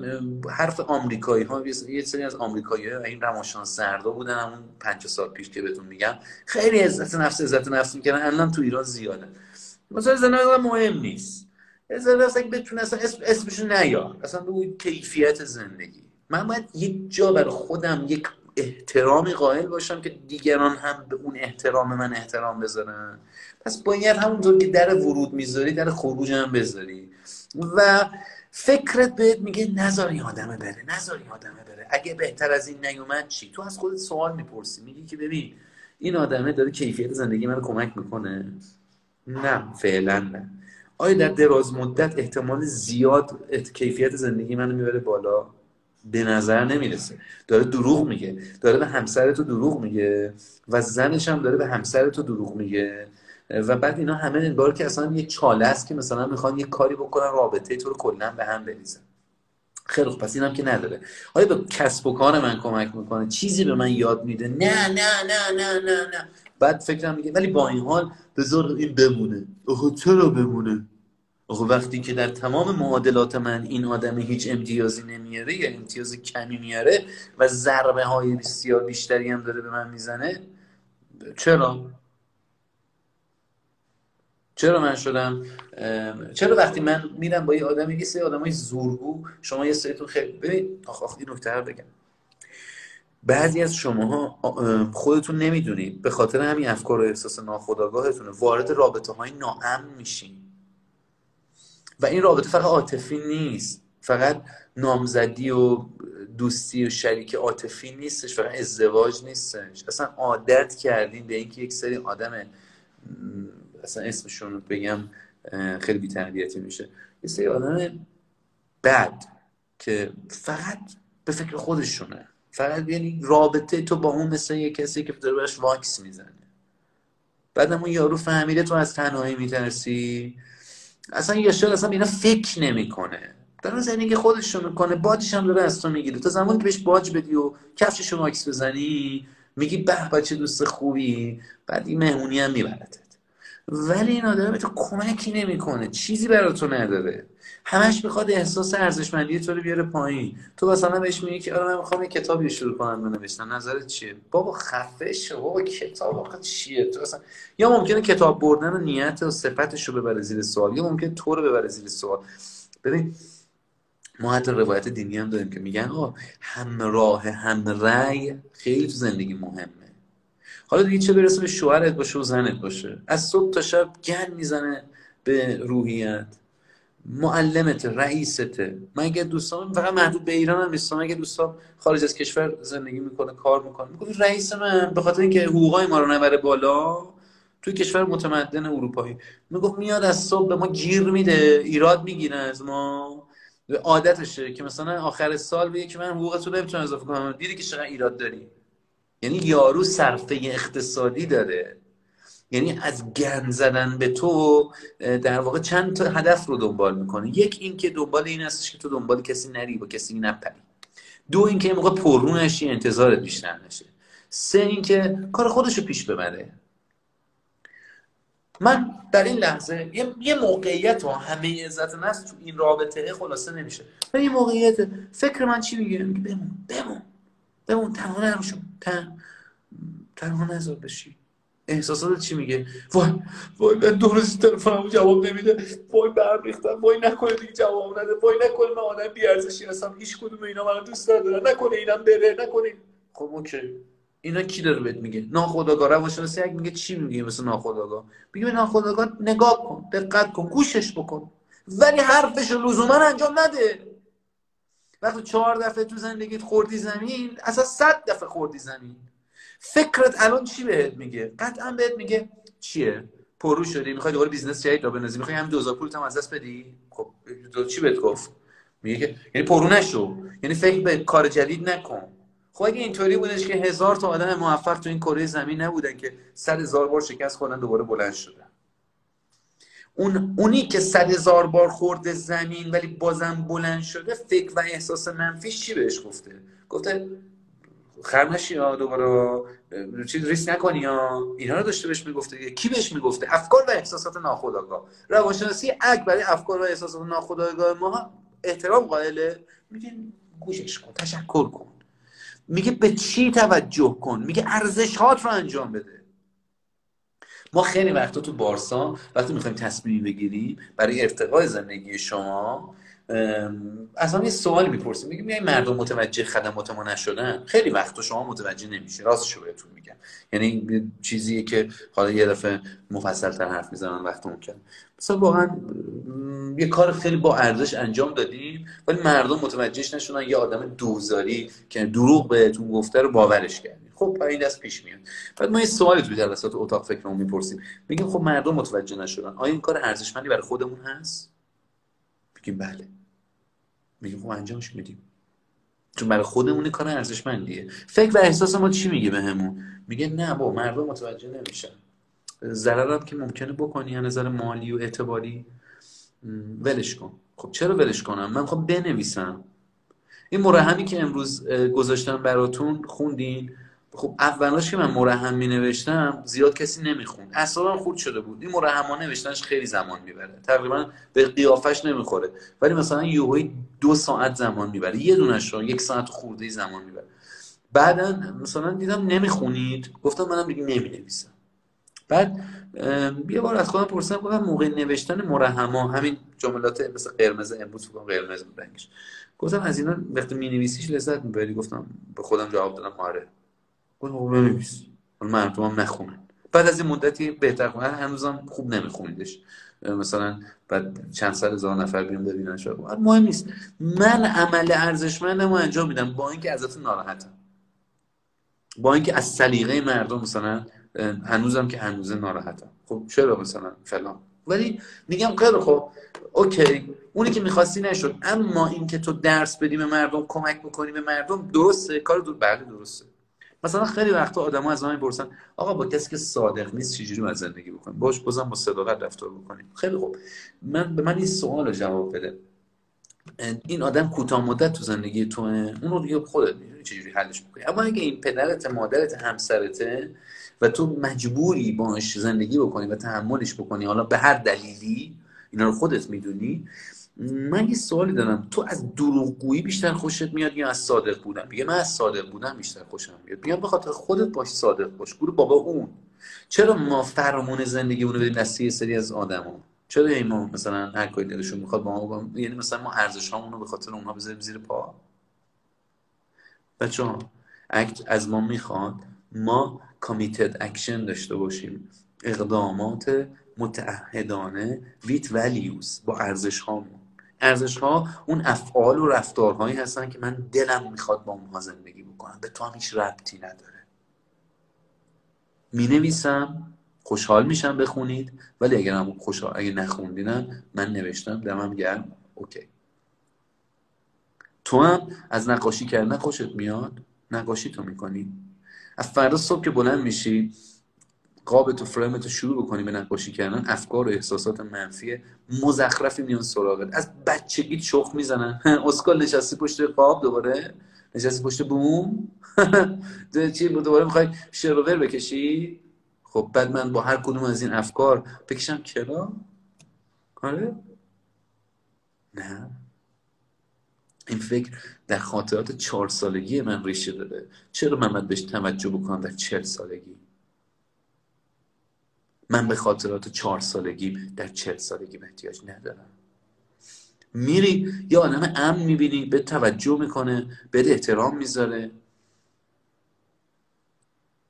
حرف آمریکایی ها یه سری از آمریکایی ها این رماشان سردا بودن همون پنج سال پیش که بهتون میگم. خیلی عزت نفس عزت نفس می‌کنن الان تو ایران زیاده. مثلا زندگی مهم نیست. عزت نفس اگه بتونه اصلا اسم اسمش نیار اصلا بگو کیفیت زندگی. من باید یک جا برای خودم یک احترامی قائل باشم که دیگران هم به اون احترام من احترام بذارن. پس باید همونطور که در ورود می‌ذاری در خروج هم بذاری. و فکرت بهت میگه نذار این آدمه بره نذار این آدمه بره. اگه بهتر از این نیومد چی؟ تو از خودت سوال می‌پرسی میگی که ببین این آدمه داره کیفیت زندگی من کمک می‌کنه. نه فعلا نه. آیا در دراز مدت احتمال زیاد کیفیت زندگی منو می‌بره بالا؟ به نظر نمی‌رسه. داره دروغ میگه. داره به همسر تو دروغ میگه و زنش هم داره به همسر تو دروغ میگه. و بعد اینا همه انگار که اصلا یه چاله است که مثلا می‌خوان یه کاری بکنن رابطه تو رو کلا به هم بریزن. خیلی خوب پس اینم که نداره. آیا به کسب و کار من کمک می‌کنه؟ چیزی به من یاد میده؟ نه نه نه نه نه نه. بعد فکرم میگه ولی با این حال بذار این بمونه. اوه چرا بمونه؟ آخه وقتی که در تمام معادلات من این آدم هیچ امتیازی نمیاره یا امتیاز کمی میاره و ضربه های بسیار بیشتری هم داره به من می‌زنه چرا؟ چرا من شدم؟ چرا وقتی من میرم با یه آدمی یه سری آدمای زورگو شما یه سریتون خیلی ببین آخ آخ این نکته بگم. بعضی از شماها خودتون نمی‌دونید به خاطر همین افکار و احساس ناخودآگاهتونه. وارد رابطه های ناامن میشین. و این رابطه فقط عاطفی نیست. فقط نامزدی و دوستی و شریک عاطفی نیستش فقط ازدواج نیستش. اصلا عادت کردین به اینکه یک سری آدم اصلا اسمشون بگم خیلی بی‌تربیتی میشه. یه سری آدم بد که فقط به فکر خودشونه. فقط یعنی رابطه تو با اون مثل یه کسی که داره بهش واکس می‌زنه. بعد اون یارو فهمیده تو از تنهایی میترسی. اصلا یه شاید اصلا اینا فکر نمی‌کنه. داره زندگی خودش رو می‌کنه باجش هم داره از تو می‌گیره. تا زمانی که بهش باج بدی و کفشش رو واکس بزنی میگی به بچه دوست خوبی بعد این مهمونی هم می‌برد ولی این آدم به تو کمکی نمی‌کنه. چیزی برای تو نداره. همش می‌خواد احساس ارزشمندی تو رو بیاره پایین. تو مثلا بهش میگی که آره من می‌خوام یه کتابی شروع کنم بنویسم. نظرت چیه؟ بابا خفه شو. بابا کتاب آخه چیه؟ تو اصلا یا ممکنه کتاب بردن و نیت و صفتش رو ببره زیر سوال. یا ممکنه تو رو ببره زیر سوال. ببین ما حتی روایت دینی هم داریم که میگن آه همراه همرأی خیلی تو زندگی مهمه. حالا دیگه چه برسه به شوهرت باشه و زنت باشه؟ از صبح تا شب گن می‌زنه به روحیت. معلمت رئیسته من اگه دوستان فقط محدود به ایران هم نیستم. اگه دوستان خارج از کشور زندگی می‌کنه کار می‌کنه میگه رئیس من به خاطر اینکه حقوقای ما رو نبره بالا توی کشور متمدن اروپایی. می‌گفت میاد از صبح به ما گیر میده ایراد می‌گیره از ما. عادتشه که مثلا آخر سال بگه که من حقوقتو نمی‌تونم اضافه کنم. دیدی که چقدر ایراد داری؟ یعنی یارو صرفه اقتصادی داره. یعنی از گند زدن به تو در واقع چند تا هدف رو دنبال می‌کنه. یک این که دنبال این هستش که تو دنبال کسی نری با کسی نپری. دو اینکه یه موقع پررو نشی انتظارت بیشتر نشه. سه اینکه کار خودش رو پیش ببره. من در این لحظه یه, موقعیت و همه عزت نفس تو این رابطه خلاصه نمیشه. ولی یه موقعیت فکر من چی میگه بمون بمون. بمون تنها نروشون تن تنها نذار بشی. احساسات چی میگه؟ وای وای من دو روز تلفنمو جواب نمیده. وای برمیختم وای نکنه دیگه جواب نده. وای نکنه من آدم بی ارزشی هستم. هیچ کدوم اینا منو دوست ندارن. نکنه اینم بره نکنه خب اوکی. اینا کی داره بهت میگه؟ ناخودآگاه. روانشناسی یک میگه چی میگه مثل ناخودآگاه؟ میگه ناخودآگاه نگاه کن دقت کن گوشش بکن. ولی حرفش رو لزوما انجام نده. وقتی چهار دفعه تو زندگیت خوردی زمین اصلا صد دفعه خوردی زمین. فکرت الان چی بهت میگه؟ قطعا بهت میگه چیه؟ پررو شدی می‌خوای دوباره business جدید راه بندازی می‌خوای هم 2000 پولت هم از دست بدی؟ خب دو چی بهت گفت؟ میگه که یعنی پررو نشو. یعنی فکر به کار جدید نکن. خب اگه اینطوری بودش که هزار تا آدم موفق تو این کره زمین نبودن که صد هزار بار شکست خوردن دوباره بلند شدن. اون اونی که صد هزار بار خورده زمین ولی بازم بلند شده فکر و احساس منفیش چی بهش گفته؟ گفته خرمشی ها دوباره چیز ریس نکنی یا اینا رو داشته بهش می‌گفته. کی بهش می‌گفته؟ افکار و احساسات ناخودآگاه. روانشناسی اگ برای افکار و احساسات ناخودآگاه ما احترام قائله. میگه گوشش کن تشکر کن. میگه به چی توجه کن؟ میگه ارزش هات رو انجام بده. ما خیلی وقتا تو بارسا وقتی می‌خوایم تصمیم بگیریم برای ارتقای زندگی شما اصلا یه سوال می‌پرسیم. میگیم یعنی مردم متوجه خدمات ما نشدن؟ خیلی وقت شما متوجه نمیشه راستشو بهتون میگم. یعنی چیزیه که حالا یه دفعه مفصل تر حرف می‌زنن وقتمون کرد مثلا واقعا یه کار خیلی با ارزش انجام دادیم ولی مردم متوجهش نشدن. یه آدم دوزاری که دروغ بهتون گفته رو باورش کردیم خب این دست پیش میاد. بعد ما یه سوالی توی جلسات اتاق فکرمون می‌پرسیم. میگیم خب مردم متوجه نشدن. آیا این کار ارزشمندی برای خودمون هست؟ میگیم بله. میگیم خب انجامش میدیم. چون برای خودمون کار ارزشمندیه. فکر و احساس ما چی میگه بهمون؟ میگه نه با مردم متوجه نمیشن. ضررم که ممکنه بکنی از نظر مالی و اعتباری. ولش کن. خب چرا ولش کنم؟ من خب بنویسم. این مرهمی که امروز گذاشتم براتون خوندین. خب اولاش که من مرهم می نوشتم زیاد کسی نمی‌خوند. اصلا خود شده بود. این مرهم نوشتنش خیلی زمان می‌بره. تقریبا به قیافش نمی‌خوره. ولی مثلا یوهی دو ساعت زمان می‌بره. یه دونش رو یک ساعت خورده زمان می‌بره. بعدا مثلا دیدم نمی‌خونید. گفتم منم دیگه نمی نویسم بعد یه بار از خودم پرسیدم گفتم موقع نوشتن مرهما همین جملات مثل قرمز امروز فکر قرمز بود رنگش. گفتم از اینا وقتی می نویسیش لذت می‌بری؟ گفتم به خودم جواب دادم آره. گفتم بنویس. مردم هم نخونن. بعد از این مدتی بهتر خونن هنوزم خوب نمیخونیدش. مثلا بعد چند سال هزار نفر بیان ببینن شاید مهم نیست. من عمل ارزشمندم رو انجام میدم با اینکه ازتون ناراحتم. با اینکه از سلیقه مردم مثلا هنوزم که هنوزه ناراحتم. خب چرا مثلا فلان؟ ولی میگم خیلی خب اوکی اونی که می‌خواستی نشد. اما اینکه تو درس بدی به مردم کمک می‌کنی به مردم درسته. کار دور بله درسته. مثلا خیلی وقتا آدما از من می‌پرسن آقا با کسی که صادق نیست چجوری باید زندگی بکنیم؟ باش بازم با صداقت رفتار بکنیم. خیلی خوب. من به من این سوال جواب بده. این آدم کوتاه مدت تو زندگی تو اون رو دیگه خودت می‌دونی چجوری حلش بکنی اما اگه این پدرت مادرت همسرته و تو مجبوری باش زندگی بکنی و تحملش بکنی حالا به هر دلیلی اینا رو خودت می‌دونی من یه سوالی دارم. تو از دروغگویی بیشتر خوشت میاد یا از صادق بودن؟ میگه من از صادق بودن بیشتر خوشم میاد. میگم به خاطر خودت باش صادق باش. گروه بابا اون. چرا ما فرمون زندگی اونو بدیم دست یه سری از آدما چرا این ما مثلا هر کاری دلشون می‌خواد با ما. یعنی مثلا ما ارزش رو به خاطر اونها بذاریم زیر پا؟ بچه ها ACT از ما می‌خواد. ما committed action داشته باشیم. اقدامات متعهدانه with values با ارزش هامون ارزش ها اون افعال و رفتارهایی هستن که من دلم می‌خواد با اونها زندگی بکنم. به تو هیچ ربطی نداره. می نویسم خوشحال میشم بخونید ولی اگر هم خوشحال اگه نخوندینم من نوشتم دمم گرم. اوکی. تو هم از نقاشی کردن خوشت میاد؟ نقاشی تو می‌کنی. از فردا صبح که بلند میشی قاب تو فریم تو شروع بکنی به نقاشی کردن افکار و احساسات منفی مزخرفی میان سراغت. از بچگی چخ می‌زنن. اسکال نشستی پشت قاب دوباره. نشستی پشت بوم. چی دوباره می‌خوای شروور بکشی؟ خب بعد من با هر کدوم از این افکار بکشم کرا آره؟ نه. این فکر در خاطرات چهار سالگی من ریشه داره چرا من بهش توجه بکنم در چهل سالگی؟ من به خاطرات چهار سالگی در چهل سالگی احتیاج ندارم. میری یه آدم امن می‌بینی به توجه می‌کنه به احترام می‌ذاره.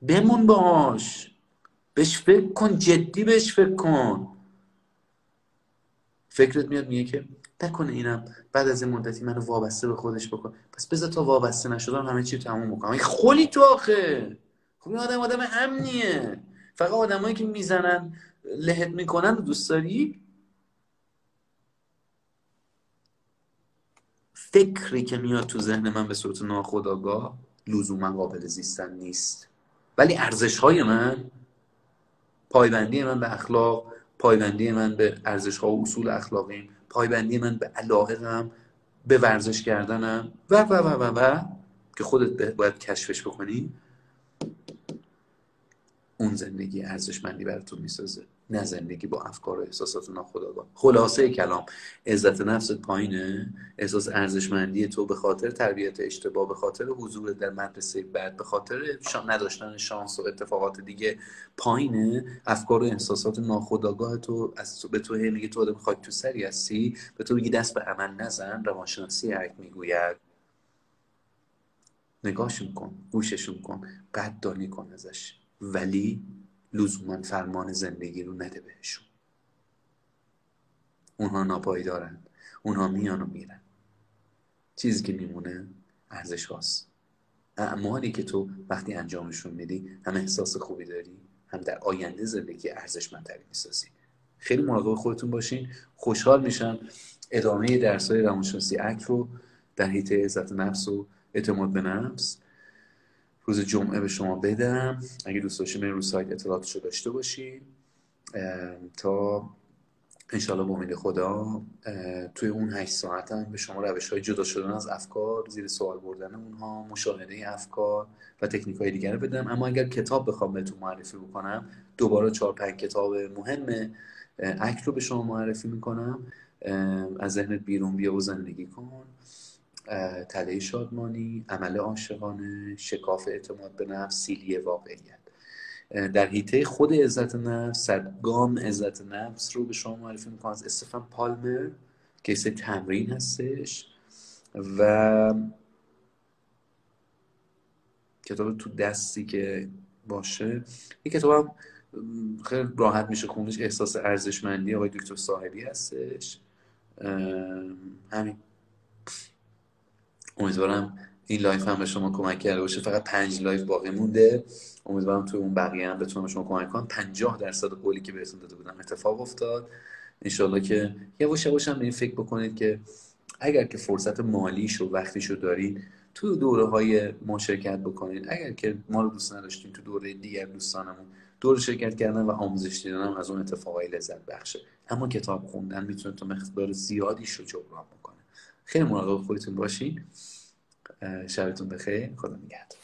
بمون باش. بهش فکر کن جدی بهش فکر کن. فکرت میاد میگه که نکنه اینم بعد از این مدتی منو وابسته به خودش بکن. پس بذار تا وابسته نشدم همه چی تموم بکنم. خلی تو آخه. خب این آدم آدم امنیه. فقط آدمایی که می‌زنن لهت می‌کنن دوست داری؟ فکری که میاد تو ذهن من به صورت ناخودآگاه لزوما قابل زیستن نیست. ولی ارزش های من پایبندی من به اخلاق پایبندی من به ارزش ها و اصول اخلاقیم پایبندی من به علاقه به ورزش کردنم و و و و و که خودت باید کشفش بکنی. اون زندگی ارزشمندی براتون می‌سازه نه زندگی با افکار و احساسات ناخودآگاه. خلاصه کلام عزت نفس پایینه. احساس ارزشمندی تو به خاطر تربیت اشتباه به خاطر حضور در مدرسه بعد به خاطر نداشتن شانس و اتفاقات دیگه پایینه. افکار و احساسات ناخودآگاه تو از تو به تو میگه تو آدم خاک تو سری هستی. به تو میگی دست به عمل نزن. روانشناسی حرک می‌گوید. نگاهشون کن گوششون کن قدردانی کن ازش. ولی لزوما فرمان زندگی رو نده بهشون. اونها ناپایدارن. اونها میان و میرن. چیزی که میمونه ارزش هاست. اعمالی که تو وقتی انجامشون میدی هم احساس خوبی داری هم در آینده زندگی ارزشمندتری می‌سازی. خیلی مراقب خودتون باشین. خوشحال میشن ادامه درس های روانشناسی اک رو در حیطه عزت نفس و اعتماد به نفس روز جمعه به شما بدم. اگه دوست داشتین رو سایت اطلاعاتشو داشته باشین. تا انشالله با امید خدا توی اون هشت ساعت هم به شما روش های جدا شدن از افکار زیر سوال بردن اونها مشاهده افکار و تکنیک های دیگر بدم. اما اگر کتاب بخوام بهتون معرفی بکنم دوباره چهار پنج کتاب مهم اک رو به شما معرفی می‌کنم. از ذهنت بیرون بیا و زندگی کن. تله شادمانی عمل عاشقانه شکاف اعتماد به نفس سیلی واقعیت. در حیطه خود عزت نفس صدگام عزت نفس رو به شما معرفی می‌کنم از استفان پالمر که تمرین هستش. و کتاب تو دستی که باشه این کتاب هم خیلی راحت میشه خوندش احساس ارزشمندی آقای دکتر صاحبی هستش. همین. امیدوارم این live هم به شما کمک کرده باشه. فقط پنج live باقی مونده. امیدوارم تو اون بقیه هم بتونم شما کمک کنم. 50 درصد قولی که بهتون داده بودم اتفاق افتاد. انشالله که یواش یواش هم این فکر بکنید که اگر که فرصت مالیش و وقتیشو دارید تو دوره های ما شرکت بکنید اگر که ما رو دوست نداشتیم تو دوره دیگر دوستانمون دور شرکت کردن و آموزش دیدن از اون اتفاقای لذت بخشه. اما کتاب خوندن می‌تونه تو مقدار زیادی رو جبران خیلی مراقب خودتون باشین. شبتون بخیر. خدا نگهدار.